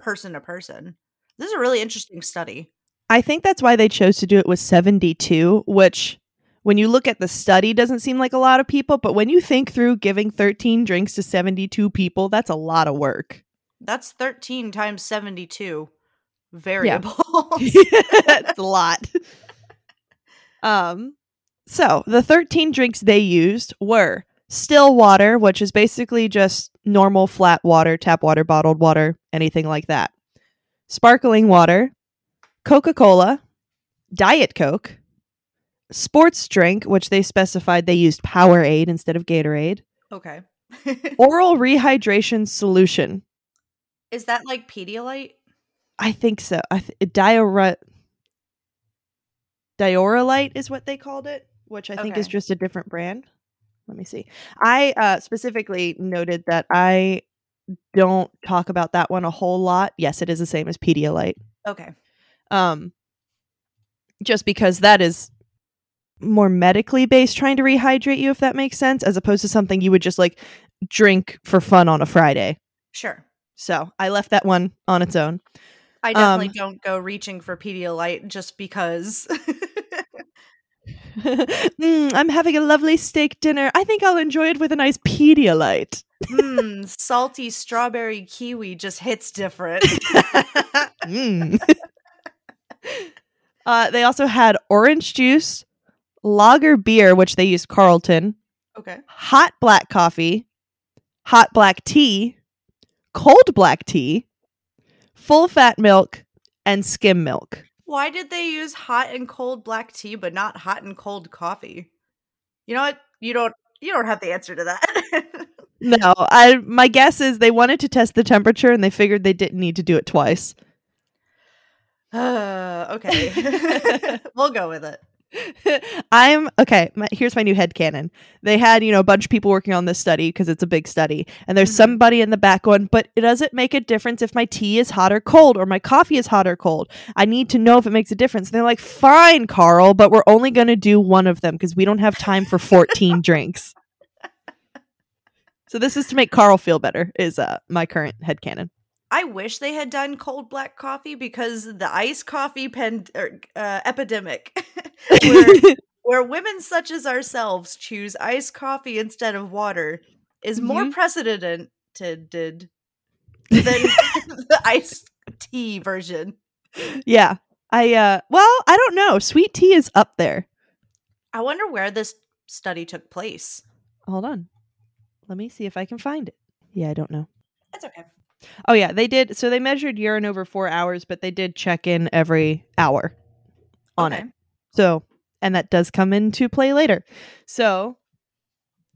person to person. This is a really interesting study. I think that's why they chose to do it with 72, which when you look at the study doesn't seem like a lot of people, but when you think through giving 13 drinks to 72 people, that's a lot of work. That's 13 times 72 variables. <laughs> <laughs> that's a lot. Um so, the 13 drinks they used were still water, which is basically just normal flat water, tap water, bottled water, anything like that. Sparkling water, Coca-Cola, Diet Coke, sports drink, which they specified they used Powerade instead of Gatorade, okay. <laughs> oral rehydration solution. is that like Pedialyte? I think so. I th- diora Dioralyte is what they called it, which I think is just a different brand. Let me see. I uh, specifically noted that I don't talk about that one a whole lot. Yes, it is the same as Pedialyte. Okay. Um, just because that is more medically based, trying to rehydrate you, if that makes sense, as opposed to something you would just like drink for fun on a Friday. Sure. So I left that one on its own. I definitely Um, don't go reaching for Pedialyte just because. <laughs> mm, I'm having a lovely steak dinner. I think I'll enjoy it with a nice Pedialyte. mm, salty strawberry kiwi just hits different. <laughs> Mm. <laughs> uh, they also had orange juice, lager beer, which they used Carlton, okay. hot black coffee, hot black tea, cold black tea, full fat milk, and skim milk. Why did they use hot and cold black tea but not hot and cold coffee? You know what? You don't you don't have the answer to that. <laughs> No, I my guess is they wanted to test the temperature and they figured they didn't need to do it twice. uh, <sighs> okay. <laughs> <laughs> we'll go with it. I'm okay. My, here's my new head canon. They had, you know, a bunch of people working on this study because it's a big study, and there's Mhm. somebody in the back going, "But it doesn't make a difference if my tea is hot or cold, or my coffee is hot or cold. I need to know if it makes a difference." And they're like, "Fine, Carl, but we're only going to do one of them because we don't have time for 14 <laughs> drinks." So this is to make Carl feel better. Is uh my current head canon. I wish they had done cold black coffee because the iced coffee pen er, uh, epidemic, <laughs> where, <laughs> where women such as ourselves choose iced coffee instead of water, is more Mhm. precedented than <laughs> the iced tea version. yeah. I uh well, I don't know. Sweet tea is up there. I wonder where this study took place. Hold on. Let me see if I can find it. Yeah, I don't know. That's okay. Oh yeah, they did. So they measured urine over four hours, but they did check in every hour on Okay. it. So, and that does come into play later. So,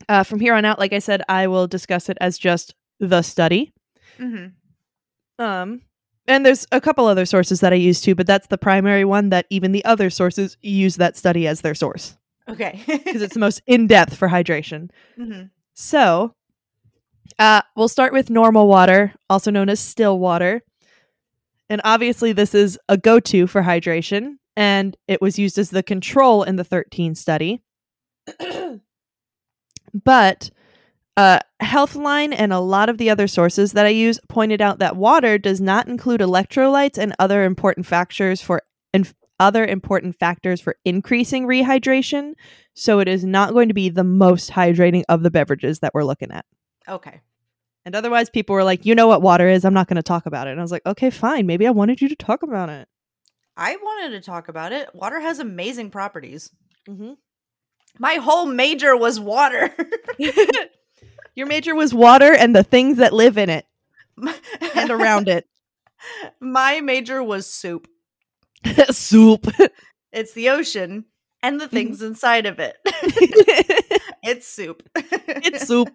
uh, from here on out, like I said, I will discuss it as just the study. Mm-hmm. Um, and there's a couple other sources that I use too, but that's the primary one that even the other sources use that study as their source Okay. <laughs> because it's the most in depth for hydration. hmm So, uh, we'll start with normal water, also known as still water. And obviously, this is a go to for hydration, and it was used as the control in the 13 study. <coughs> but uh, Healthline and a lot of the other sources that I use pointed out that water does not include electrolytes and other important factors for and other important factors for increasing rehydration. So it is not going to be the most hydrating of the beverages that we're looking at. Okay. And otherwise, people were like, you know what water is? I'm not going to talk about it. And I was like, okay, fine. Maybe I wanted you to talk about it. I wanted to talk about it. Water has amazing properties. Mm-hmm. My whole major was water. <laughs> Your major was water and the things that live in it <laughs> and around it. My major was soup. <laughs> Soup. It's the ocean and the things inside of it. it's soup. it's soup.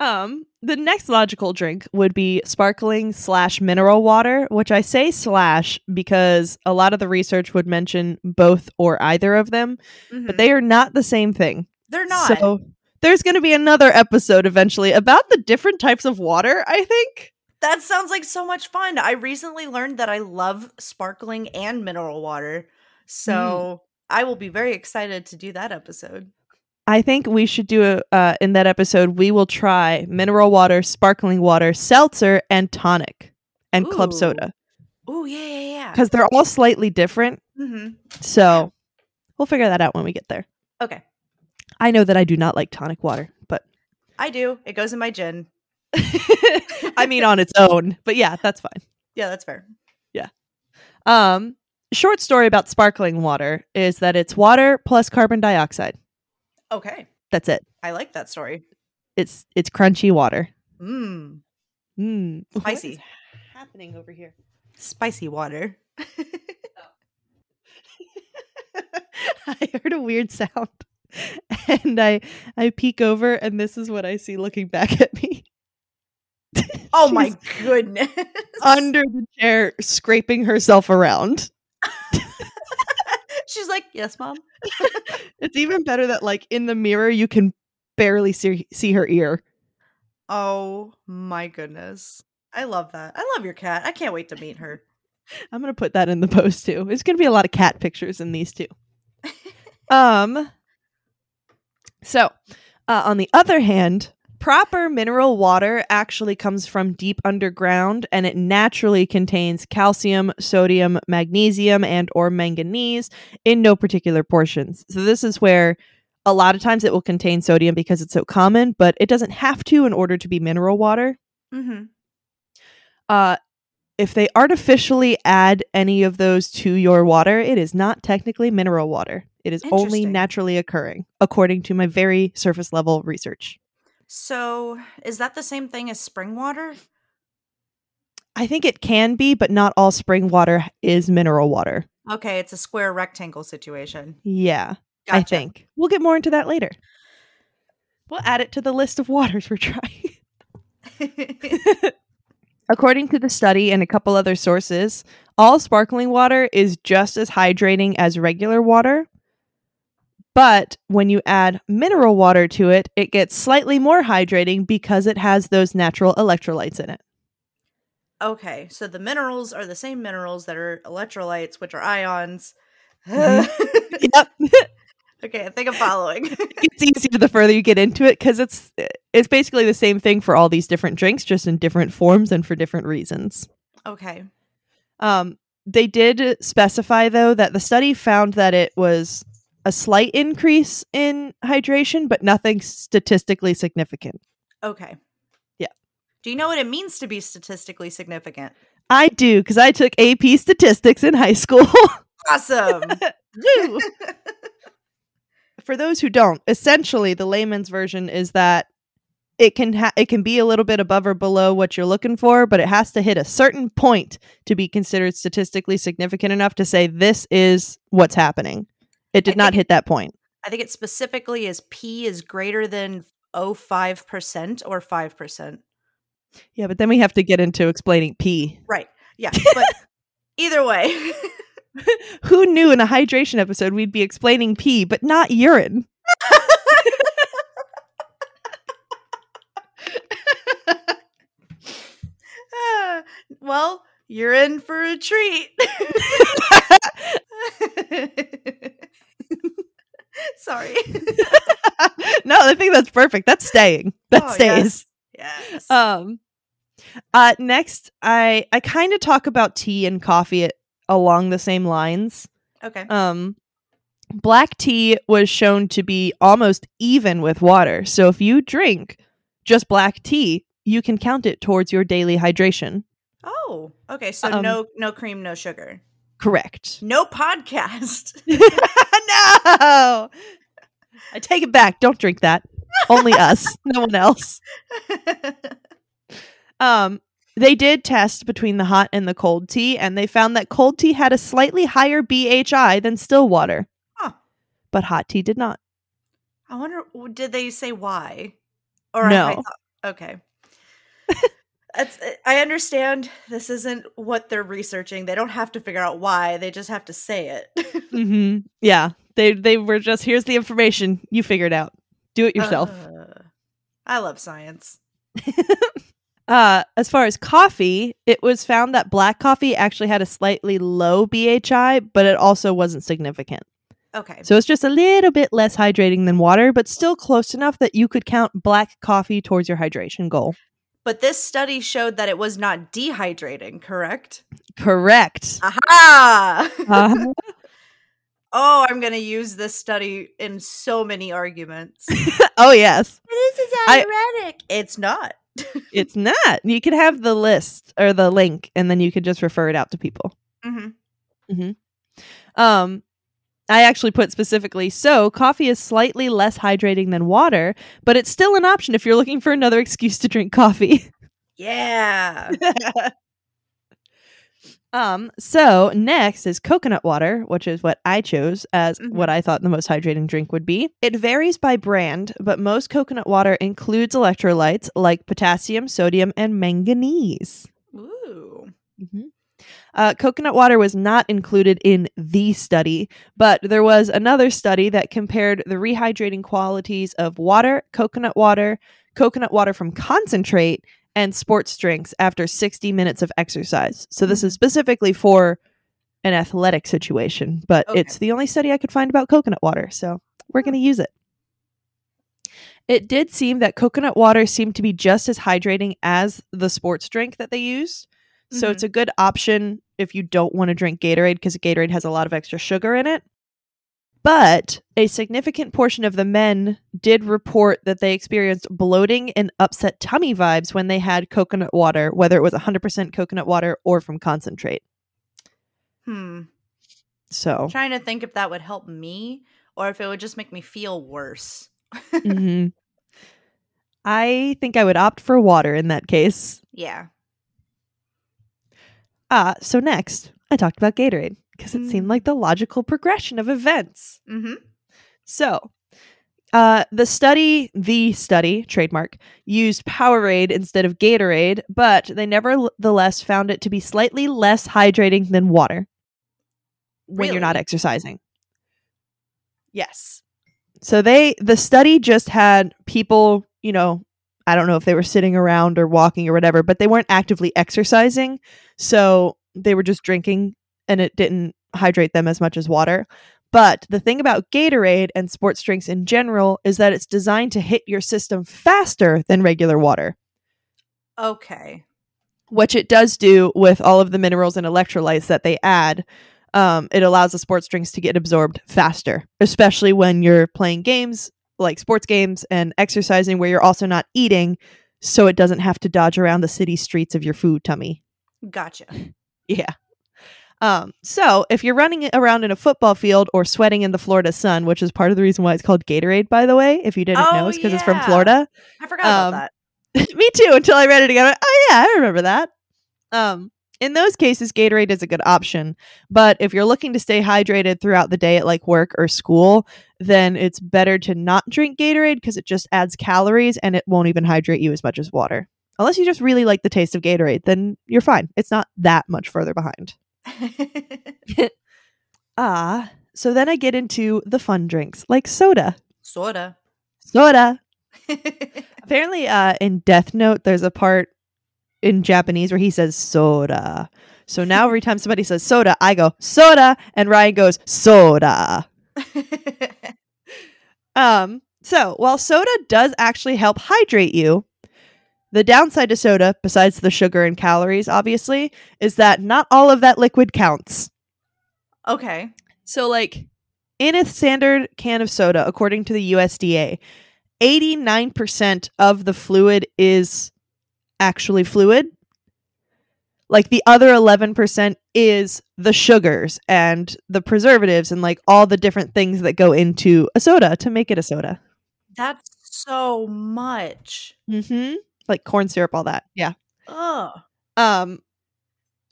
Um, the next logical drink would be sparkling slash mineral water, which I say slash because a lot of the research would mention both or either of them, Mhm. but they are not the same thing. they're not. So there's going to be another episode eventually about the different types of water, I think. that sounds like so much fun. I recently learned that I love sparkling and mineral water. So I will be very excited to do that episode. I think we should do a uh, in that episode. We will try mineral water, sparkling water, seltzer, and tonic, and club soda Oh, yeah, yeah, yeah. because they're all slightly different. hmm So we'll figure that out when we get there. Okay. I know that I do not like tonic water, but I do. It goes in my gin. <laughs> I mean on its <laughs> own. But yeah, that's fine. Yeah, that's fair. Yeah. Um, short story about sparkling water is that it's water plus carbon dioxide. Okay. That's it. I like that story. It's it's crunchy water. Mmm. Mm. <laughs> Spicy. happening over here? Spicy water. <laughs> I heard a weird sound. <laughs> And I I peek over and this is what I see looking back at me. Oh my goodness. under the chair scraping herself around. She's like, yes, mom. <laughs> It's even better that like in the mirror you can barely see see her ear. Oh my goodness. I love that. I love your cat. I can't wait to meet her. <laughs> I'm gonna put that in the post too. There's gonna be a lot of cat pictures in these too. <laughs> um. So, uh, on the other hand, proper mineral water actually comes from deep underground, and it naturally contains calcium, sodium, magnesium, and or manganese in no particular portions. So this is where a lot of times it will contain sodium because it's so common, but it doesn't have to in order to be mineral water Mm-hmm. uh if they artificially add any of those to your water, it is not technically mineral water. It is only naturally occurring, according to my very surface level research. So, is that the same thing as spring water? I think it can be, but not all spring water is mineral water. Okay, it's a square rectangle situation. Yeah, I think. We'll get more into that later. We'll add it to the list of waters we're trying. <laughs> <laughs> According to the study and a couple other sources, all sparkling water is just as hydrating as regular water. But when you add mineral water to it, it gets slightly more hydrating because it has those natural electrolytes in it. okay, so the minerals are the same minerals that are electrolytes, which are ions. <laughs> Mhm. <laughs> okay, I think I'm following. <laughs> it's easier the further you get into it because it's it's basically the same thing for all these different drinks, just in different forms and for different reasons. okay. Um, they did specify though that the study found that it was a slight increase in hydration, but nothing statistically significant. Okay. Yeah. Do you know what it means to be statistically significant? I do because I took AP statistics in high school. Awesome. <laughs> For those who don't, essentially the layman's version is that it can ha- it can be a little bit above or below what you're looking for, but it has to hit a certain point to be considered statistically significant enough to say this is what's happening. It did I not hit that point. I think it specifically is P is greater than 05% or 5%. Yeah, but then we have to get into explaining P. Right. Yeah. But <laughs> either way. <laughs> Who knew in a hydration episode we'd be explaining pee, but not urine? <laughs> Well, you're in for a treat. Sorry. <laughs> no, I think that's perfect. That's staying. <laughs> That Oh, stays. Yes. Um uh next I I kind of talk about tea and coffee at, along the same lines. okay. Um black tea was shown to be almost even with water. So if you drink just black tea, you can count it towards your daily hydration. Oh, okay. So um, no no cream, no sugar. Correct. No podcast. <laughs> no. I take it back. Don't drink that. Only us, no one else. Um, they did test between the hot and the cold tea, and they found that cold tea had a slightly higher BHI than still water. Huh. But hot tea did not. I wonder did they say why? Or No. I thought, Okay. <laughs> That's I understand this isn't what they're researching. They don't have to figure out why. They just have to say it. <laughs> mm-hmm. Yeah, they they were just here's the information. You figure it out. Do it yourself. Uh, I love science. <laughs> uh, as far as coffee, it was found that black coffee actually had a slightly low BHI, but it also wasn't significant. Okay. So it's just a little bit less hydrating than water, but still close enough that you could count black coffee towards your hydration goal. But this study showed that it was not dehydrating, correct? Correct. Aha! Uh-huh. <laughs> oh, I'm going to use this study in so many arguments. <laughs> oh, yes. This is diuretic. I, it's not. <laughs> it's not. You could have the list or the link, and then you could just refer it out to people. Mm-hmm. Mm-hmm. Um, I actually put specifically so coffee is slightly less hydrating than water, but it's still an option if you're looking for another <laughs> excuse to drink coffee. Yeah. <laughs> um so next is coconut water, which is what I chose as mm-hmm. what I thought the most hydrating drink would be. It varies by brand, but most coconut water includes electrolytes like potassium, sodium, and manganese. Ooh. Mm-hmm. Uh, coconut water was not included in the study, but there was another study that compared the rehydrating qualities of water, coconut water, coconut water from concentrate, and sports drinks after 60 minutes of exercise. So this is mm-hmm. specifically for an athletic situation, but okay. it's the only study I could find about coconut water. So we're going to use it. It did seem that coconut water seemed to be just as hydrating as the sports drink that they used. So mm-hmm. it's a good option if you don't want to drink Gatorade because Gatorade has a lot of extra sugar in it. But a significant portion of the men did report that they experienced bloating and upset tummy vibes when they had coconut water, whether it was 100% coconut water or from concentrate. Hmm. So, I'm trying to think if that would help me or if it would just make me feel worse. mm-hmm. <laughs> I think I would opt for water in that case. Yeah. Ah, so next, I talked about Gatorade because it mm. seemed like the logical progression of events. Mm-hmm. So, uh, the study, the study, trademark, used Powerade instead of Gatorade, but they nevertheless found it to be slightly less hydrating than water when really? you're not exercising. Yes. So they, the study just had people, you know, I don't know if they were sitting around or walking or whatever, but they weren't actively exercising. So they were just drinking and it didn't hydrate them as much as water. But the thing about Gatorade and sports drinks in general is that it's designed to hit your system faster than regular water. Okay. Which it does do with all of the minerals and electrolytes that they add. Um, it allows the sports drinks to get absorbed faster, especially when you're playing games like sports games and exercising where you're also not eating so it doesn't have to dodge around the city streets of your food tummy. Gotcha. <laughs> yeah. Um, so if you're running around in a football field or sweating in the Florida sun, which is part of the reason why it's called Gatorade, by the way, if you didn't oh, know, because yeah. it's from Florida. I forgot um, about that. <laughs> me too, until I read it again. Oh yeah, I remember that. Um, in those cases, Gatorade is a good option. But if you're looking to stay hydrated throughout the day at like work or school, then it's better to not drink Gatorade because it just adds calories and it won't even hydrate you as much as water. Unless you just really like the taste of Gatorade, then you're fine. It's not that much further behind. <laughs> <laughs> ah, so then I get into the fun drinks like soda. Soda. Soda. <laughs> Apparently, uh, in Death Note, there's a part in Japanese where he says soda. So now every time somebody says soda, I go soda, and Ryan goes soda. <laughs> um. So while soda does actually help hydrate you, the downside to soda, besides the sugar and calories, obviously, is that not all of that liquid counts. Okay. So, like, in a standard can of soda, according to the USDA, 89% of the fluid is actually fluid. Like the other 11% is the sugars and the preservatives and like all the different things that go into a soda to make it a soda. That's so much. Mhm. Like corn syrup all that. Yeah. Ugh. Um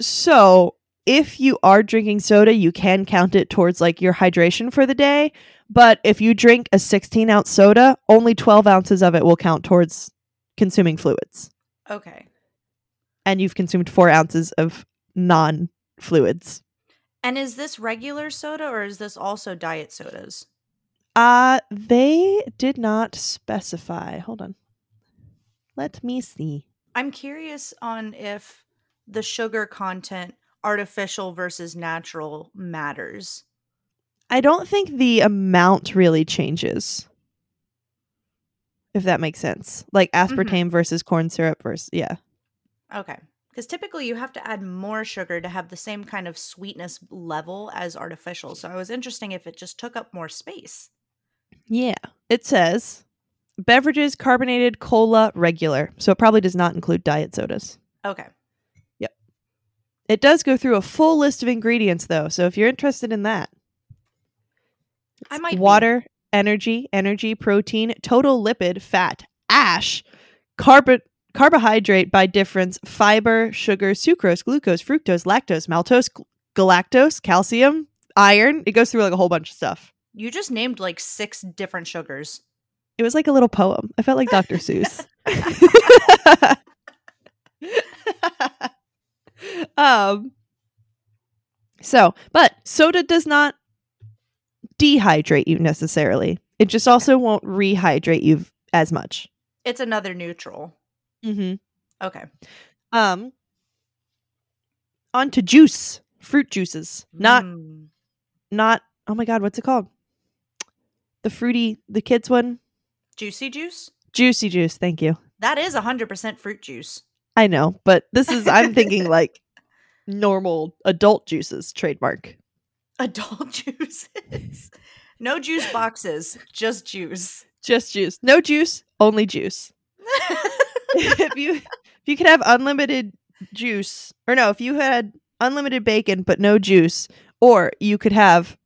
so if you are drinking soda, you can count it towards like your hydration for the day. But if you drink a 16 ounce soda, only 12 ounces of it will count towards consuming fluids, Okay. and you've consumed four ounces of non fluids. And is this regular soda or is this also diet sodas? Uh, they did not specify. Hold on. Let me see. I'm curious on if the sugar content, artificial versus natural, matters. I don't think the amount really changes. If that makes sense. Like mm-hmm. aspartame versus corn syrup versus yeah. Okay. Because typically you have to add more sugar to have the same kind of sweetness level as artificial. So I was interesting if it just took up more space. Yeah. It says beverages carbonated cola regular. So it probably does not include diet sodas. Okay. Yep. It does go through a full list of ingredients though. So if you're interested in that. I might water, energy, energy, protein, total lipid, fat, ash, carbo- carbohydrate by difference, fiber, sugar, sucrose, glucose, fructose, lactose, maltose, gl- galactose, calcium, iron. It goes through like a whole bunch of stuff. You just named like six different sugars. It was like a little poem. I felt like Dr. <laughs> Seuss. <laughs> <laughs> um so, but soda does not dehydrate you necessarily. It just also won't rehydrate you as much. It's another neutral. Mm-hmm. Okay. Um on to juice, fruit juices. Not Mm. not oh my god, what's it called? The fruity the kids one? juicy juice. Juicy juice, thank you. That is 100% fruit juice. I know, but this is I'm thinking <laughs> like normal adult juices trademark. Adult <laughs> juices. no juice boxes, just juice. Just juice. No juice, only juice. <laughs> if you if you could have unlimited juice or no, if you had unlimited bacon but no juice or you could have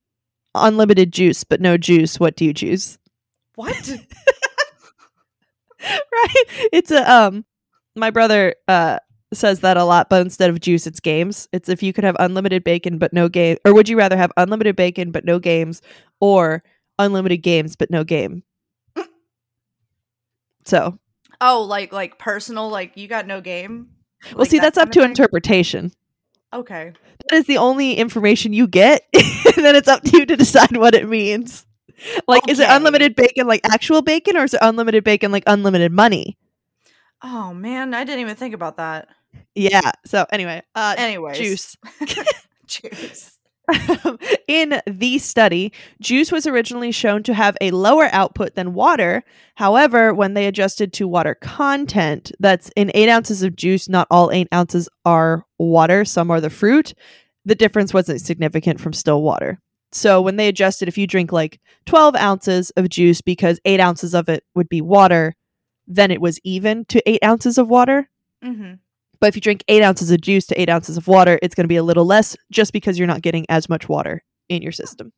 unlimited juice but no juice, what do you choose? what? <laughs> right? It's a um my brother uh says that a lot, but instead of juice, it's games. It's if you could have unlimited bacon but no game, or would you rather have unlimited bacon but no games, or unlimited games but no game? So, Oh, like like personal, like you got no game? well, Like see, that that's up to thing? interpretation. Okay. That is the only information you get, <laughs> and then it's up to you to decide what it means. Like, is it unlimited bacon like actual bacon, or is it unlimited bacon like unlimited money? Oh man, I didn't even think about that. Yeah. So anyway, uh, Anyways, juice. <laughs> <laughs> juice. in the study, juice was originally shown to have a lower output than water. However, when they adjusted to water content, that's in eight ounces of juice, not all eight ounces are water, some are the fruit. The difference wasn't significant from still water. So when they adjusted, if you drink like 12 ounces of juice because eight ounces of it would be water, then it was even to eight ounces of water. Mm-hmm. But if you drink eight ounces of juice to eight ounces of water, it's going to be a little less just because you're not getting as much water in your system.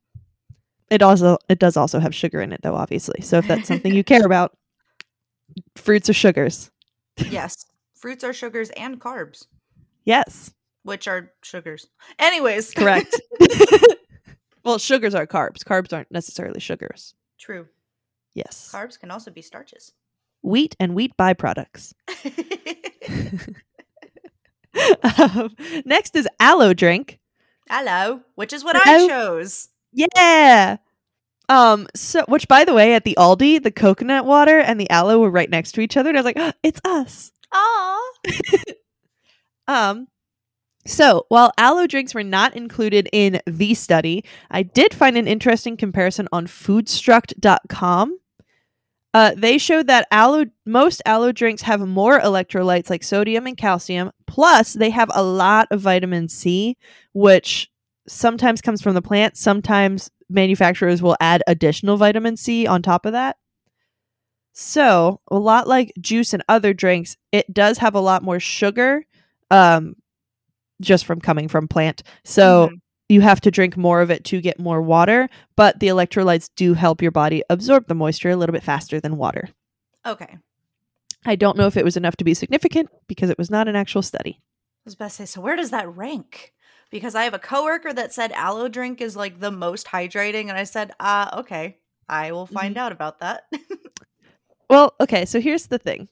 It also it does also have sugar in it though, obviously. So if that's something you <laughs> care about, fruits are sugars. Yes. Fruits are sugars and carbs, Yes, which are sugars. Anyways, correct. <laughs> <laughs> well, sugars are carbs. Carbs aren't necessarily sugars. True. Yes. Carbs can also be starches. Wheat and wheat byproducts. Um, next is aloe drink. Aloe, which is what Hello? I chose. Yeah. Um. So, which, by the way, at the Aldi, the coconut water and the aloe were right next to each other, and I was like, "Oh, "It's us." Aw. <laughs> Um. So, while aloe drinks were not included in the study, I did find an interesting comparison on Foodstruct.com. Uh, they showed that aloe, most aloe drinks have more electrolytes like sodium and calcium. Plus, they have a lot of vitamin C, which sometimes comes from the plant. Sometimes manufacturers will add additional vitamin C on top of that. So, a lot like juice and other drinks, it does have a lot more sugar, um, just from coming from plant. So, Mhm. You have to drink more of it to get more water, but the electrolytes do help your body absorb the moisture a little bit faster than water. Okay. I don't know if it was enough to be significant because it was not an actual study. I was about to say, so where does that rank? Because I have a coworker that said aloe drink is like the most hydrating, and I said, uh, okay, I will find out about that. <laughs> Well, okay, so here's the thing.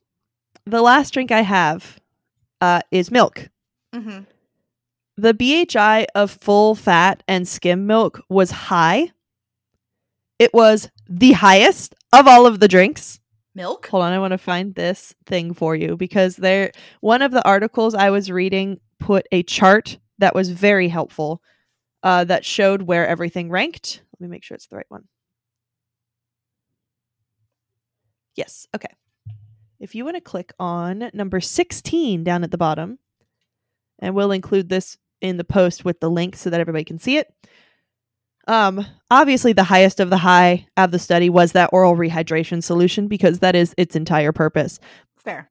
the last drink I have uh, is milk. Mm-hmm. The BHI of full fat and skim milk was high. It was the highest of all of the drinks. Milk? Hold on, I want to find this thing for you because there one of the articles I was reading put a chart that was very helpful uh, that showed where everything ranked. Let me make sure it's the right one. Yes, okay. If you want to click on number 16 down at the bottom, and we'll include this in the post with the link so that everybody can see it. Um, obviously, the highest of the high of the study was that oral rehydration solution because that is its entire purpose. Fair.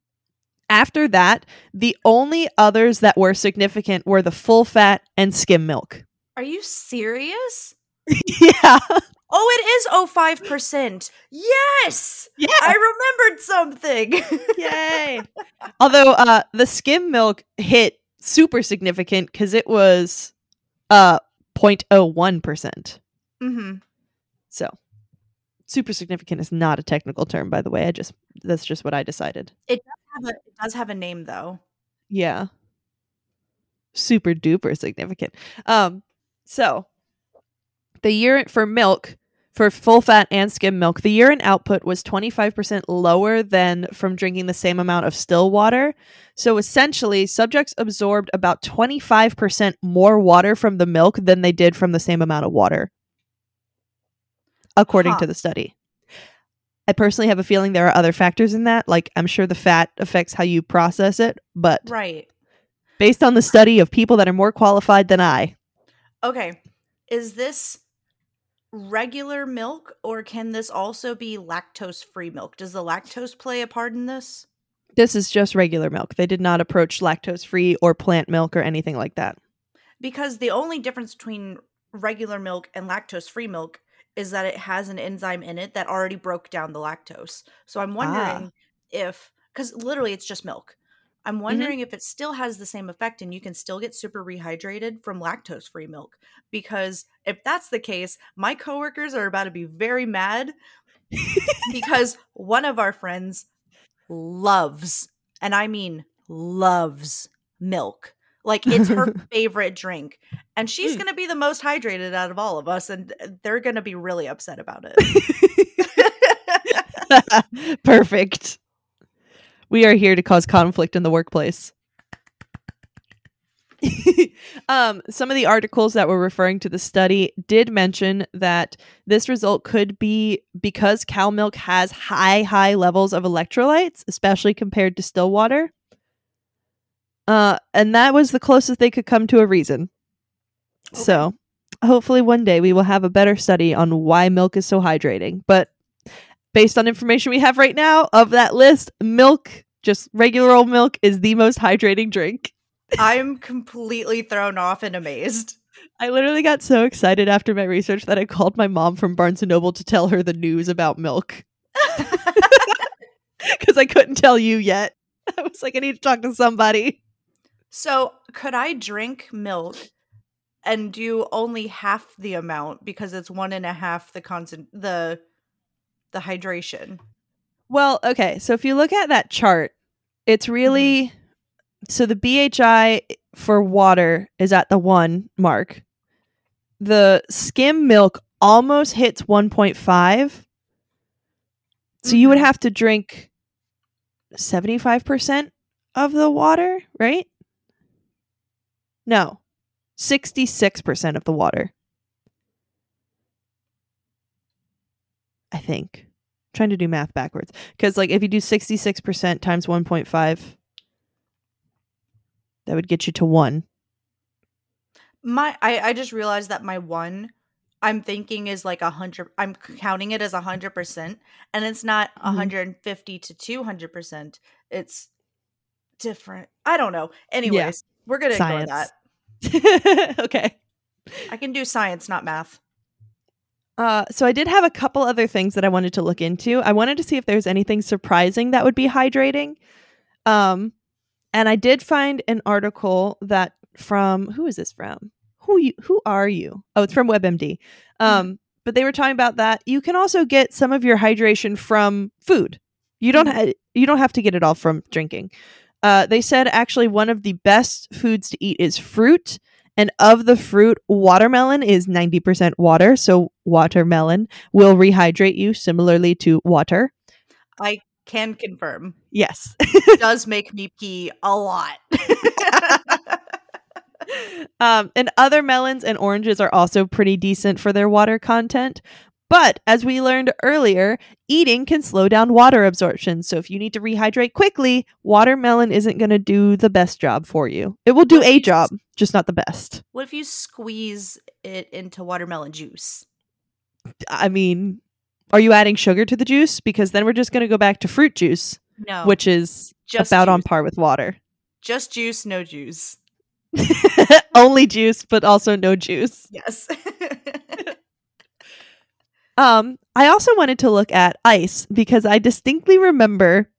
After that, the only others that were significant were the full fat and skim milk. Are you serious? <laughs> yeah. Oh, it is 05%. Yes. Yeah. I remembered something. <laughs> Yay. Although uh the skim milk hit super significant cuz it was uh 0.01%. mm-hmm. So, super significant is not a technical term by the way. I just that's just what I decided. Have a- It does have a name though. Yeah. Super duper significant. Um so the urine for milk for full fat and skim milk, the urine output was 25% lower than from drinking the same amount of still water. So essentially, subjects absorbed about 25% more water from the milk than they did from the same amount of water, according Huh. to the study. I personally have a feeling there are other factors in that. Like, I'm sure the fat affects how you process it, but Right. based on the study of people that are more qualified than I, Okay. Is this regular milk or can this also be lactose free milk? Does the lactose play a part in this? this is just regular milk. They did not approach lactose free or plant milk or anything like that. Because the only difference between regular milk and lactose free milk is that it has an enzyme in it that already broke down the lactose. So I'm ah. wondering if, because literally it's just milk. I'm wondering if it still has the same effect and you can still get super rehydrated from lactose free milk. Because if that's the case, my coworkers are about to be very mad because one of our friends loves, and I mean loves milk. Like it's her <laughs> favorite drink. And she's Mm. going to be the most hydrated out of all of us. And uh, they're going to be really upset about it. <laughs> <laughs> Perfect. We are here to cause conflict in the workplace. <laughs> um, some of the articles that were referring to the study did mention that this result could be because cow milk has high, high levels of electrolytes, especially compared to still water. Uh, and that was the closest they could come to a reason. So, hopefully, one day we will have a better study on why milk is so hydrating. But based on information we have right now of that list, milk, just regular old milk, is the most hydrating drink. <laughs> I'm completely thrown off and amazed. I literally got so excited after my research that I called my mom from Barnes and Noble to tell her the news about milk <laughs> <laughs> because I couldn't tell you yet. I was like, I need to talk to somebody. so, could I drink milk and do only half the amount because it's one and a half the constant the the hydration? Well, okay. So if you look at that chart, it's really so the BHI for water is at the one mark. The skim milk almost hits 1.5. So you would Mhm. have to drink 75% of the water, right? No. 66% of the water. I think. trying to do math backwards. Because, like, if you do 66% times 1.5, that would get you to one. My I, I just realized that my one I'm thinking is like a hundred I'm counting it as a hundred percent and it's not a Mhm. hundred and fifty to two hundred percent. It's different. I don't know. Anyways, we're gonna ignore that. <laughs> okay. I can do science, not math. Uh, so I did have a couple other things that I wanted to look into. I wanted to see if there's anything surprising that would be hydrating. Um, and I did find an article that from who is this from? Who you who are you? Oh, it's from WebMD. Um, but they were talking about that you can also get some of your hydration from food. You don't ha- you don't have to get it all from drinking. Uh, they said actually one of the best foods to eat is fruit, and of the fruit, watermelon is ninety percent water. So watermelon will rehydrate you, similarly to water. I can confirm. Yes. <laughs> does make me pee a lot. <laughs> um, and other melons and oranges are also pretty decent for their water content. But as we learned earlier, eating can slow down water absorption. So if you need to rehydrate quickly, watermelon isn't going to do the best job for you. It will do a job, just not the best. what if you squeeze it into watermelon juice? I mean, are you adding sugar to the juice? Because then we're just going to go back to fruit juice, No. which is just about on par with water. Just juice, no juice. <laughs> Only juice, but also no juice. Yes. <laughs> Um, I also wanted to look at ice because I distinctly remember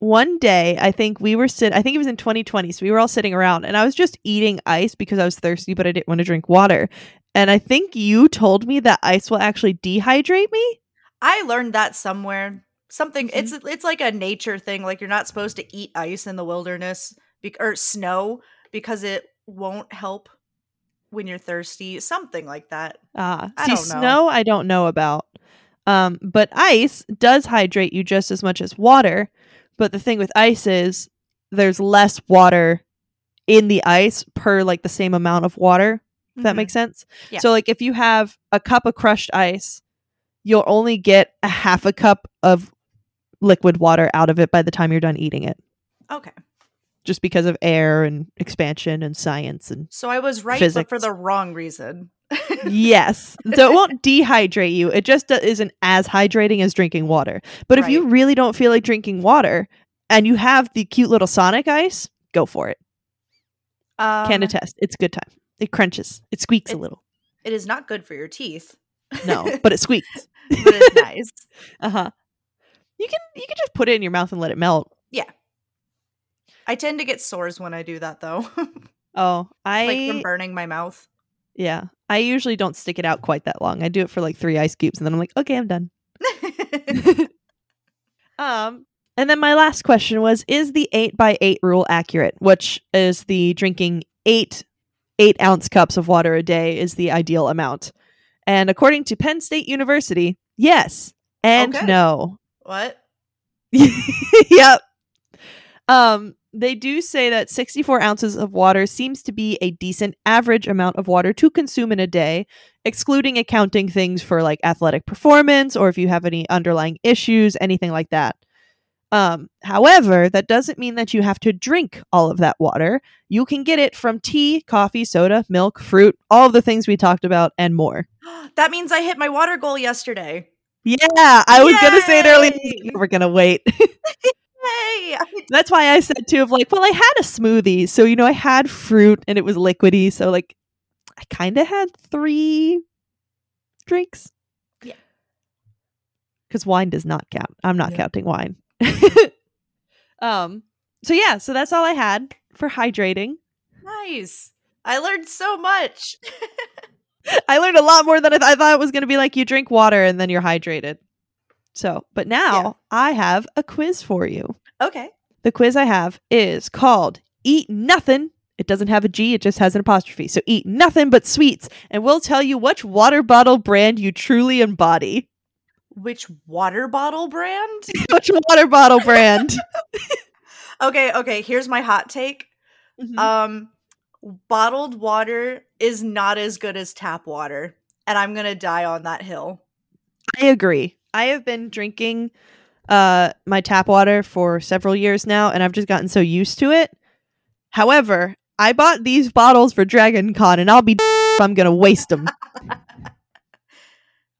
one day, I think we were sit I think it was in 2020, so we were all sitting around and I was just eating ice because I was thirsty, but I didn't want to drink water. And I think you told me that ice will actually dehydrate me. I learned that somewhere. Something Mhm. it's it's like a nature thing. Like you're not supposed to eat ice in the wilderness be- or snow because it won't help when you're thirsty. Something like that. Ah, I see, don't know. snow I don't know about. Um, but ice does hydrate you just as much as water. But the thing with ice is there's less water in the ice per like the same amount of water. If that makes sense. Yeah. So like if you have a cup of crushed ice, you'll only get a half a cup of liquid water out of it by the time you're done eating it. Okay. Just because of air and expansion and science and So I was right, but for the wrong reason. <laughs> yes. So it won't dehydrate you. It just isn't as hydrating as drinking water. But if you really don't feel like drinking water and you have the cute little Sonic ice, go for it. Um, Can attest. It's a good time. It crunches. It squeaks a little. It is not good for your teeth. No, <laughs> but it squeaks. but it's nice. <laughs> Uh-huh. You can you can just put it in your mouth and let it melt. I tend to get sores when I do that though. <laughs> Oh, I like from burning my mouth. yeah. I usually don't stick it out quite that long. I do it for like 3 ice cubes and then I'm like, "Okay, I'm done." <laughs> <laughs> Um, and then my last question was: Is the eight by eight rule accurate? Which is the drinking eight eight ounce cups of water a day is the ideal amount. And according to Penn State University, yes and Okay. no. what? yep. Um, they do say that 64 ounces of water seems to be a decent average amount of water to consume in a day, excluding accounting things for like athletic performance or if you have any underlying issues, anything like that. Um, however, that doesn't mean that you have to drink all of that water. You can get it from tea, coffee, soda, milk, fruit, all of the things we talked about and more. <gasps> that means I hit my water goal yesterday. Yeah, I was gonna say it earlier. Yay! We're gonna wait. <laughs> I- That's why I said too of like, well, I had a smoothie, so you know, I had fruit and it was liquidy, so like, I kind of had three drinks. Yeah. because wine does not count. I'm not Yeah. counting wine. <laughs> um. So yeah, so that's all I had for hydrating. nice. I learned so much. <laughs> I learned a lot more than I, th- I thought it was going to be. Like you drink water and then you're hydrated. So, but now Yeah. I have a quiz for you. okay. The quiz I have is called Eat Nothing. It doesn't have a G, it just has an apostrophe. So eat nothing but sweets, and we'll tell you which water bottle brand you truly embody. Which water bottle brand? <laughs> which water bottle brand? <laughs> okay, okay, here's my hot take. Mhm. Um bottled water is not as good as tap water, and I'm going to die on that hill. I agree. I have been drinking uh my tap water for several years now, and I've just gotten so used to it. However, I bought these bottles for Dragon Con, and I'll be if I'm gonna waste them. <laughs>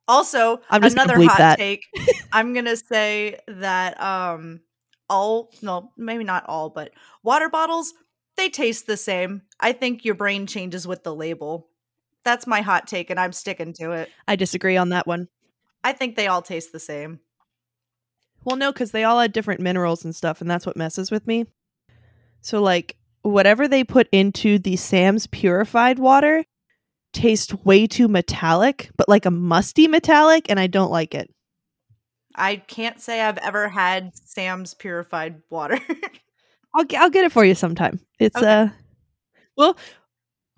Also, I'm just another hot that. take. <laughs> I'm gonna say that um all no, maybe not all, but water bottles, they taste the same. I think your brain changes with the label. That's my hot take, and I'm sticking to it. I disagree on that one. I think they all taste the same. Well, no, because they all had different minerals and stuff, and that's what messes with me. So, like, whatever they put into the Sam's purified water tastes way too metallic, but like a musty metallic, and I don't like it. I can't say I've ever had Sam's purified water. <laughs> I'll I'll get it for you sometime. It's Okay. uh, well,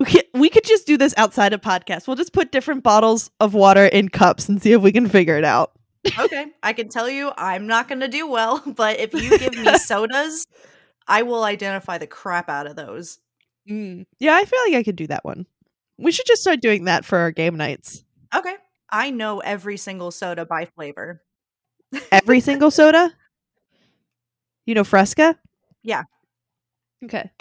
we could, we could just do this outside of podcast. We'll just put different bottles of water in cups and see if we can figure it out. okay, I can tell you I'm not going to do well, <laughs> but if you give me <laughs> sodas, I will identify the crap out of those. Mm. Yeah, I feel like I could do that one. We should just start doing that for our game nights. Okay. I know every single soda by flavor. Every single soda. You know, Fresca. Yeah. Okay,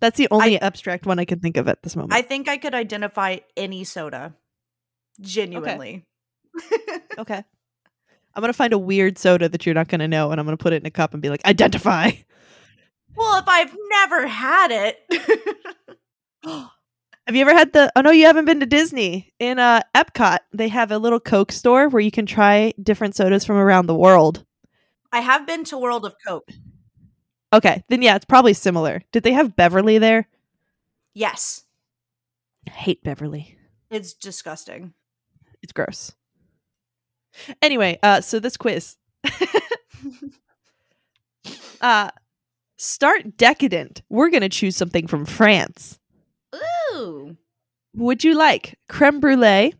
that's the only abstract one I can think of at this moment. I think I could identify any soda. Genuinely. <laughs> okay, I'm gonna find a weird soda that you're not gonna know, and I'm gonna put it in a cup and be like, identify. well, if I've never had it. <gasps> Have you ever had the? Oh no, you haven't been to Disney. In uh, Epcot, they have a little Coke store where you can try different sodas from around the world. I have been to World of Coke. Okay, then yeah, it's probably similar. Did they have Beverly there? Yes. I hate Beverly. It's disgusting. It's gross. Anyway, uh, so this quiz. <laughs> uh, start decadent. We're gonna choose something from France. Ooh. Would you like creme brulee,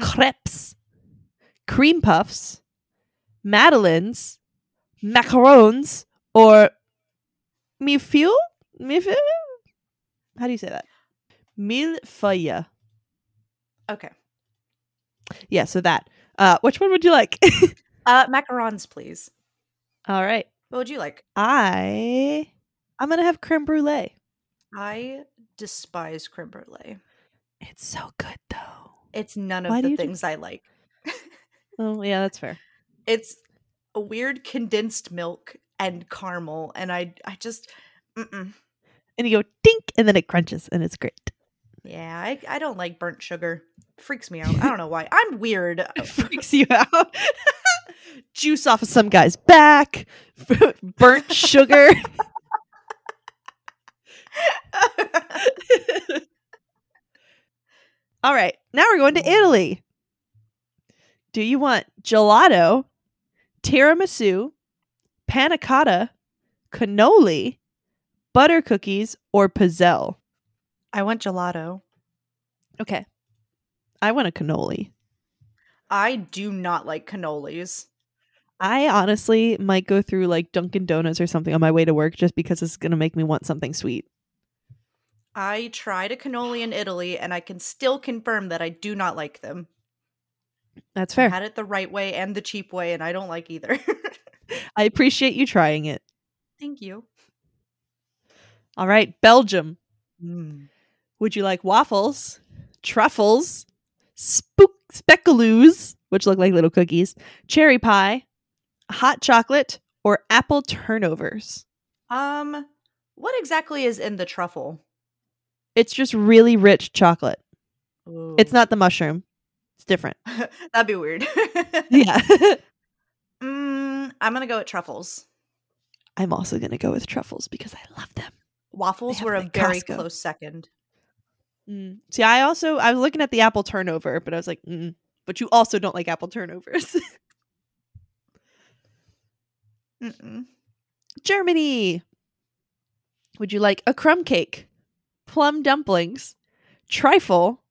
crepes, cream puffs, madeleines, macarons, or mille Mille? How do you say that? Millefeuille. Okay. Yeah, so that. Uh, which one would you like? <laughs> Uh macarons, please. All right. What would you like? I I'm gonna have creme brulee. I despise creme brulee. It's so good though. It's none of Why the you do- things I like. <laughs> Oh yeah, that's fair. It's a weird condensed milk and caramel, and I I just mm-mm. And you go dink, and then it crunches, and it's great. yeah I I don't like burnt sugar. Freaks me out. I don't know why. <laughs> I'm weird. Freaks you out. <laughs> Juice off of some guy's back, <laughs> burnt sugar. All right, now we're going to mm. Italy. Do you want gelato, tiramisu, panna cotta, cannoli, butter cookies, or pizzelle? I want gelato. Okay. I want a cannoli. I do not like cannolis. I honestly might go through like Dunkin' Donuts or something on my way to work just because it's going to make me want something sweet. I tried a cannoli in Italy, and I can still confirm that I do not like them. That's I fair. had it the right way and the cheap way, and I don't like either. <laughs> <laughs> I appreciate you trying it. Thank you. All right, Belgium. Mm. Would you like waffles, truffles, spook speculoos, which look like little cookies, cherry pie, hot chocolate, or apple turnovers? Um, what exactly is in the truffle? It's just really rich chocolate. It's not the mushroom. It's different. <laughs> That'd be weird. <laughs> Yeah. I'm gonna go with truffles. I'm also going to go with truffles because I love them. Waffles were a very Costco. close second. Mm. See, I also I was looking at the apple turnover, but I was like, mm, but you also don't like apple turnovers. <laughs> Mm-mm. Germany. Would you like a crumb cake, plum dumplings, trifle,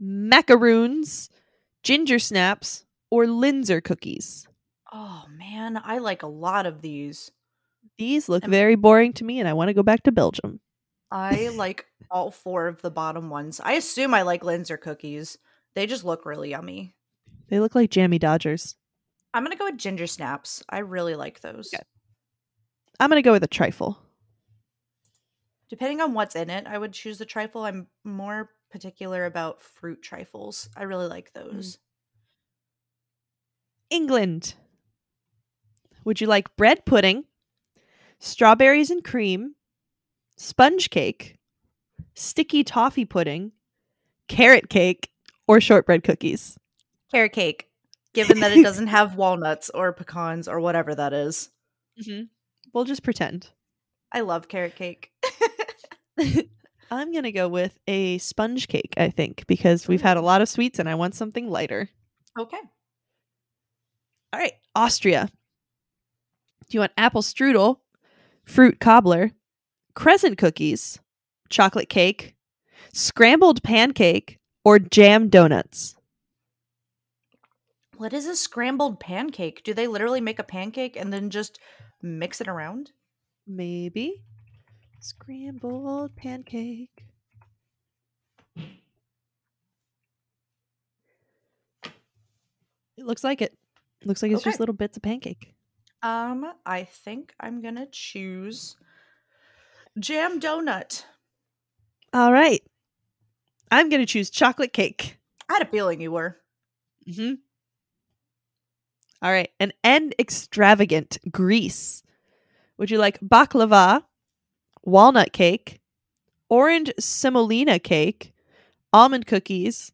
macaroons, ginger snaps, or Linzer cookies? Oh man, I like a lot of these. These look Um, very boring to me, and I want to go back to Belgium. I like all four of the bottom ones. I assume I like Linzer cookies. They just look really yummy. They look like Jammie Dodgers. I'm gonna go with ginger snaps. I really like those. Okay. I'm gonna go with a trifle. Depending on what's in it, I would choose the trifle. I'm more particular about fruit trifles. I really like those. England. Would you like bread pudding, strawberries and cream, sponge cake, sticky toffee pudding, carrot cake, or shortbread cookies? Carrot cake, given that it <laughs> doesn't have walnuts or pecans or whatever that is. Mm-hmm. We'll just pretend. I love carrot cake. <laughs> I'm going to go with a sponge cake, I think, because we've had a lot of sweets and I want something lighter. okay. All right, Austria. Do you want apple strudel, fruit cobbler, crescent cookies, chocolate cake, scrambled pancake, or jam donuts? What is a scrambled pancake? Do they literally make a pancake and then just mix it around? Maybe. Scrambled pancake. It looks like it. Looks like it's just little bits of pancake. Um, I think I'm gonna choose jam donut. All right. I'm going to choose chocolate cake. I had a feeling you were. Mm-hmm. All right. And end extravagant Greece. Would you like baklava, walnut cake, orange semolina cake, almond cookies,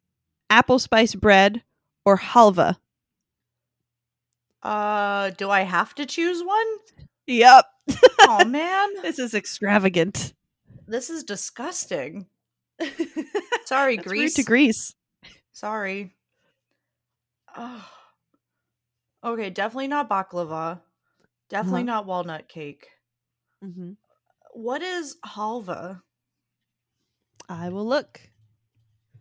apple spice bread, or halva? Uh, do I have to choose one? Yep. oh <laughs> man, This is extravagant. this is disgusting. <laughs> Sorry, That's Greece. to Greece. Sorry. Oh. Okay, definitely not baklava. Definitely Uh-huh. not walnut cake. Mm-hmm. What is halva? I will look.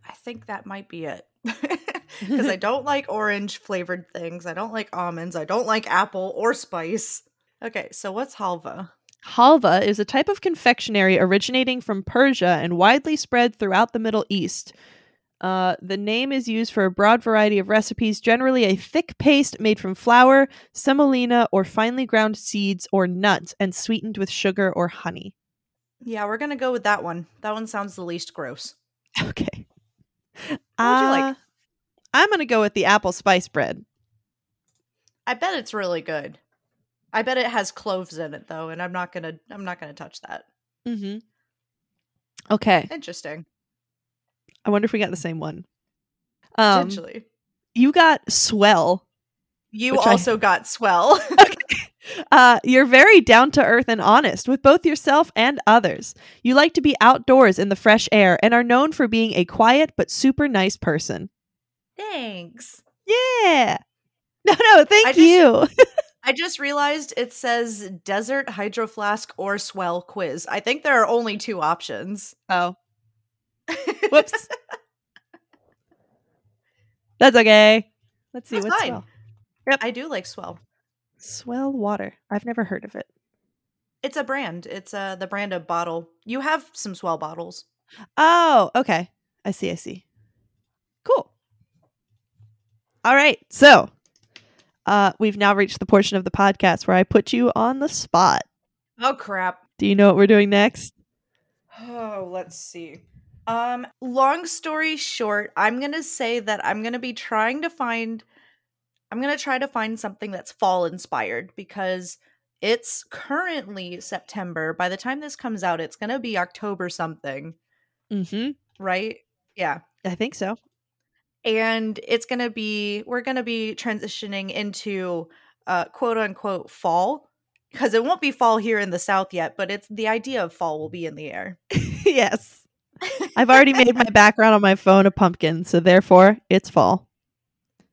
I think that might be it. <laughs> Because I <laughs> don't like orange flavored things. I don't like almonds. I don't like apple or spice. Okay, so what's halva? Halva is a type of confectionery originating from Persia and widely spread throughout the Middle East. Uh, the name is used for a broad variety of recipes, generally a thick paste made from flour, semolina, or finely ground seeds or nuts, and sweetened with sugar or honey. Yeah, we're gonna go with that one. That one sounds the least gross. <laughs> Okay. What would you like? I'm going to go with the apple spice bread. I bet it's really good. I bet it has cloves in it though, and I'm not gonna I'm not gonna touch that. Mm-hmm. Okay. Interesting. I wonder if we got the same one. Um, Potentially. you got S'well. You which I- also got S'well. <laughs> Uh, you're very down to earth and honest with both yourself and others. You like to be outdoors in the fresh air and are known for being a quiet but super nice person. Thanks. Yeah. <laughs> No, no, thank I just- you. <laughs> I just realized it says desert hydro flask or S'well quiz. I think there are only two options. oh, whoops. <laughs> That's okay. Let's see That's what's fine. S'well. I do like S'well. S'well water. I've never heard of it. It's a brand. It's uh the brand of bottle. You have some S'well bottles. Oh, okay. I see. I see. Cool. All right. So, uh, we've now reached the portion of the podcast where I put you on the spot. Oh crap. Do you know what we're doing next? Oh, let's see. Um, long story short, I'm gonna say that I'm gonna be trying to find I'm gonna try to find something that's fall inspired because it's currently September. By the time this comes out, it's gonna be October something, Mm-hmm. right? Yeah. I think so. And it's gonna be we're gonna be transitioning into uh quote unquote fall. Because it won't be fall here in the south yet, but it's the idea of fall will be in the air. <laughs> yes. I've already made my <laughs> background on my phone a pumpkin, so therefore it's fall.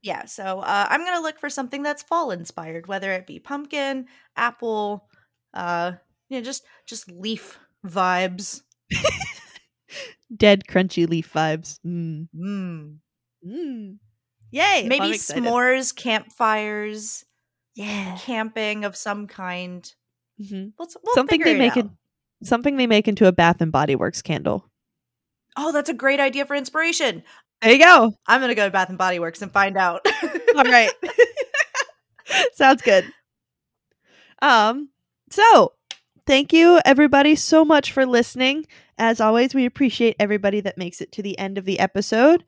Yeah, so uh, I'm gonna look for something that's fall inspired, whether it be pumpkin, apple, uh, you know, just just leaf vibes. <laughs> Dead crunchy leaf vibes. Mm. Mm. Mm. Yay! Maybe s'mores, campfires, Yeah. camping of some kind. Mhm. We'll, we'll something they make out. it something they make into a Bath and Body Works candle. Oh, that's a great idea for inspiration. There you go. I'm gonna go to Bath and Body Works and find out. All right. <laughs> Sounds good. Um, so thank you everybody so much for listening. As always, we appreciate everybody that makes it to the end of the episode.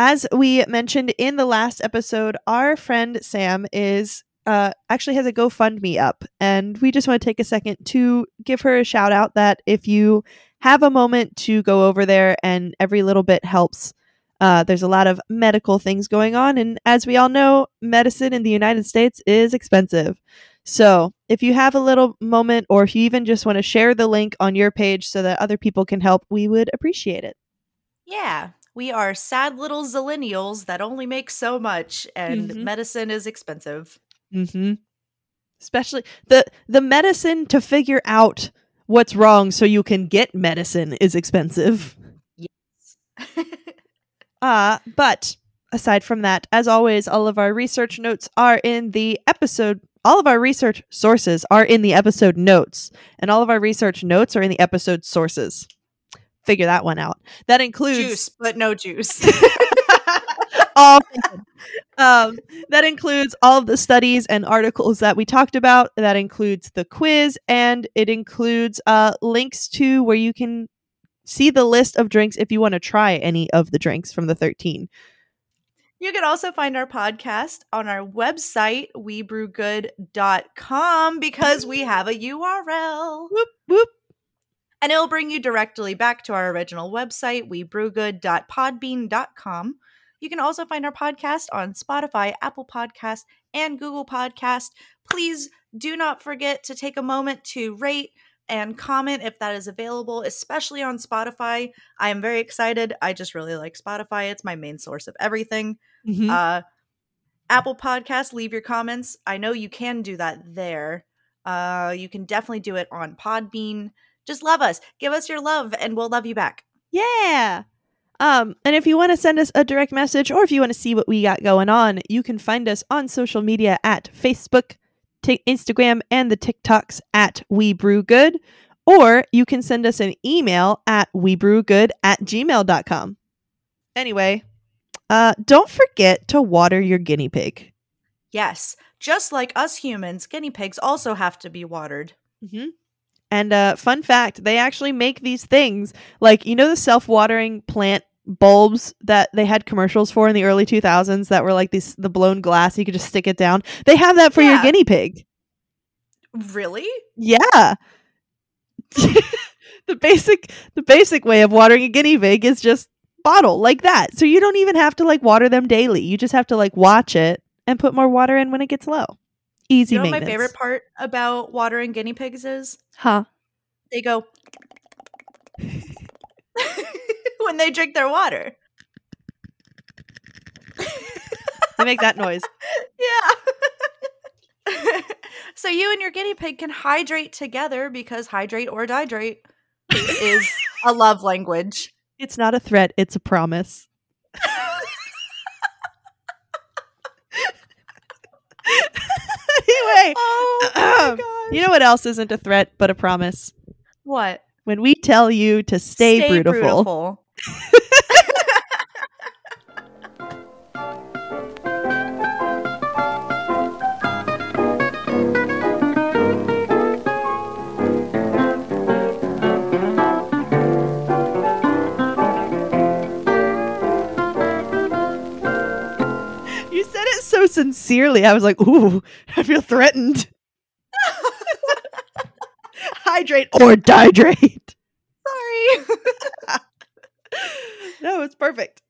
As we mentioned in the last episode, our friend Sam is uh, actually has a GoFundMe up, and we just want to take a second to give her a shout out. That if you have a moment to go over there, and every little bit helps. Uh, there's a lot of medical things going on, and as we all know, medicine in the United States is expensive. So, if you have a little moment, or if you even just want to share the link on your page so that other people can help, we would appreciate it. yeah, we are sad little zillennials that only make so much, and Mhm. medicine is expensive. Mm-hmm. Especially the the medicine to figure out what's wrong so you can get medicine is expensive. Yes. <laughs> Uh, but aside from that, as always, all of our research notes are in the episode. All of our research sources are in the episode notes, and all of our research notes are in the episode sources. Figure that one out. That includes juice, but no juice. <laughs> all um, that includes all of the studies and articles that we talked about. That includes the quiz, and it includes uh, links to where you can see the list of drinks if you want to try any of the drinks from the 13. You can also find our podcast on our website, webrewgood.com, because we have a URL. Whoop, whoop. And it'll bring you directly back to our original website, webrewgood.podbean.com. You can also find our podcast on Spotify, Apple Podcast, and Google Podcast. Please do not forget to take a moment to rate and comment if that is available, especially on Spotify. I am very excited. I just really like Spotify. It's my main source of everything. Mhm. Uh, Apple Podcasts, leave your comments. I know you can do that there. Uh, you can definitely do it on Podbean. Just love us. Give us your love, and we'll love you back. Yeah. Um, and if you want to send us a direct message or if you want to see what we got going on, you can find us on social media at Facebook, Tik Instagram, and the TikToks at We Brew Good. Or you can send us an email at webrewgood at gmail.com. Anyway, uh, don't forget to water your guinea pig. Yes, just like us humans, guinea pigs also have to be watered. Mm-hmm. And uh, fun fact, they actually make these things like you know the self-watering plant bulbs that they had commercials for in the early 2000s that were like these the blown glass you could just stick it down. They have that for your guinea pig. Really? Yeah. <laughs> the basic the basic way of watering a guinea pig is just bottle like that. So you don't even have to like water them daily. You just have to like watch it and put more water in when it gets low. Easy You know what my favorite part about watering guinea pigs is? Huh. They go <laughs> when they drink their water. They make that noise. <laughs> Yeah. <laughs> so you and your guinea pig can hydrate together because hydrate or dihydrate is a love language. It's not a threat, it's a promise. Anyway, <laughs> Oh <clears throat> you know what else isn't a threat but a promise? what? When we tell you to stay, beautiful. beautiful. <laughs> so sincerely. I was like, ooh, <laughs> I feel threatened. <laughs> Hydrate or dihydrate. Sorry. <laughs> no, it's perfect.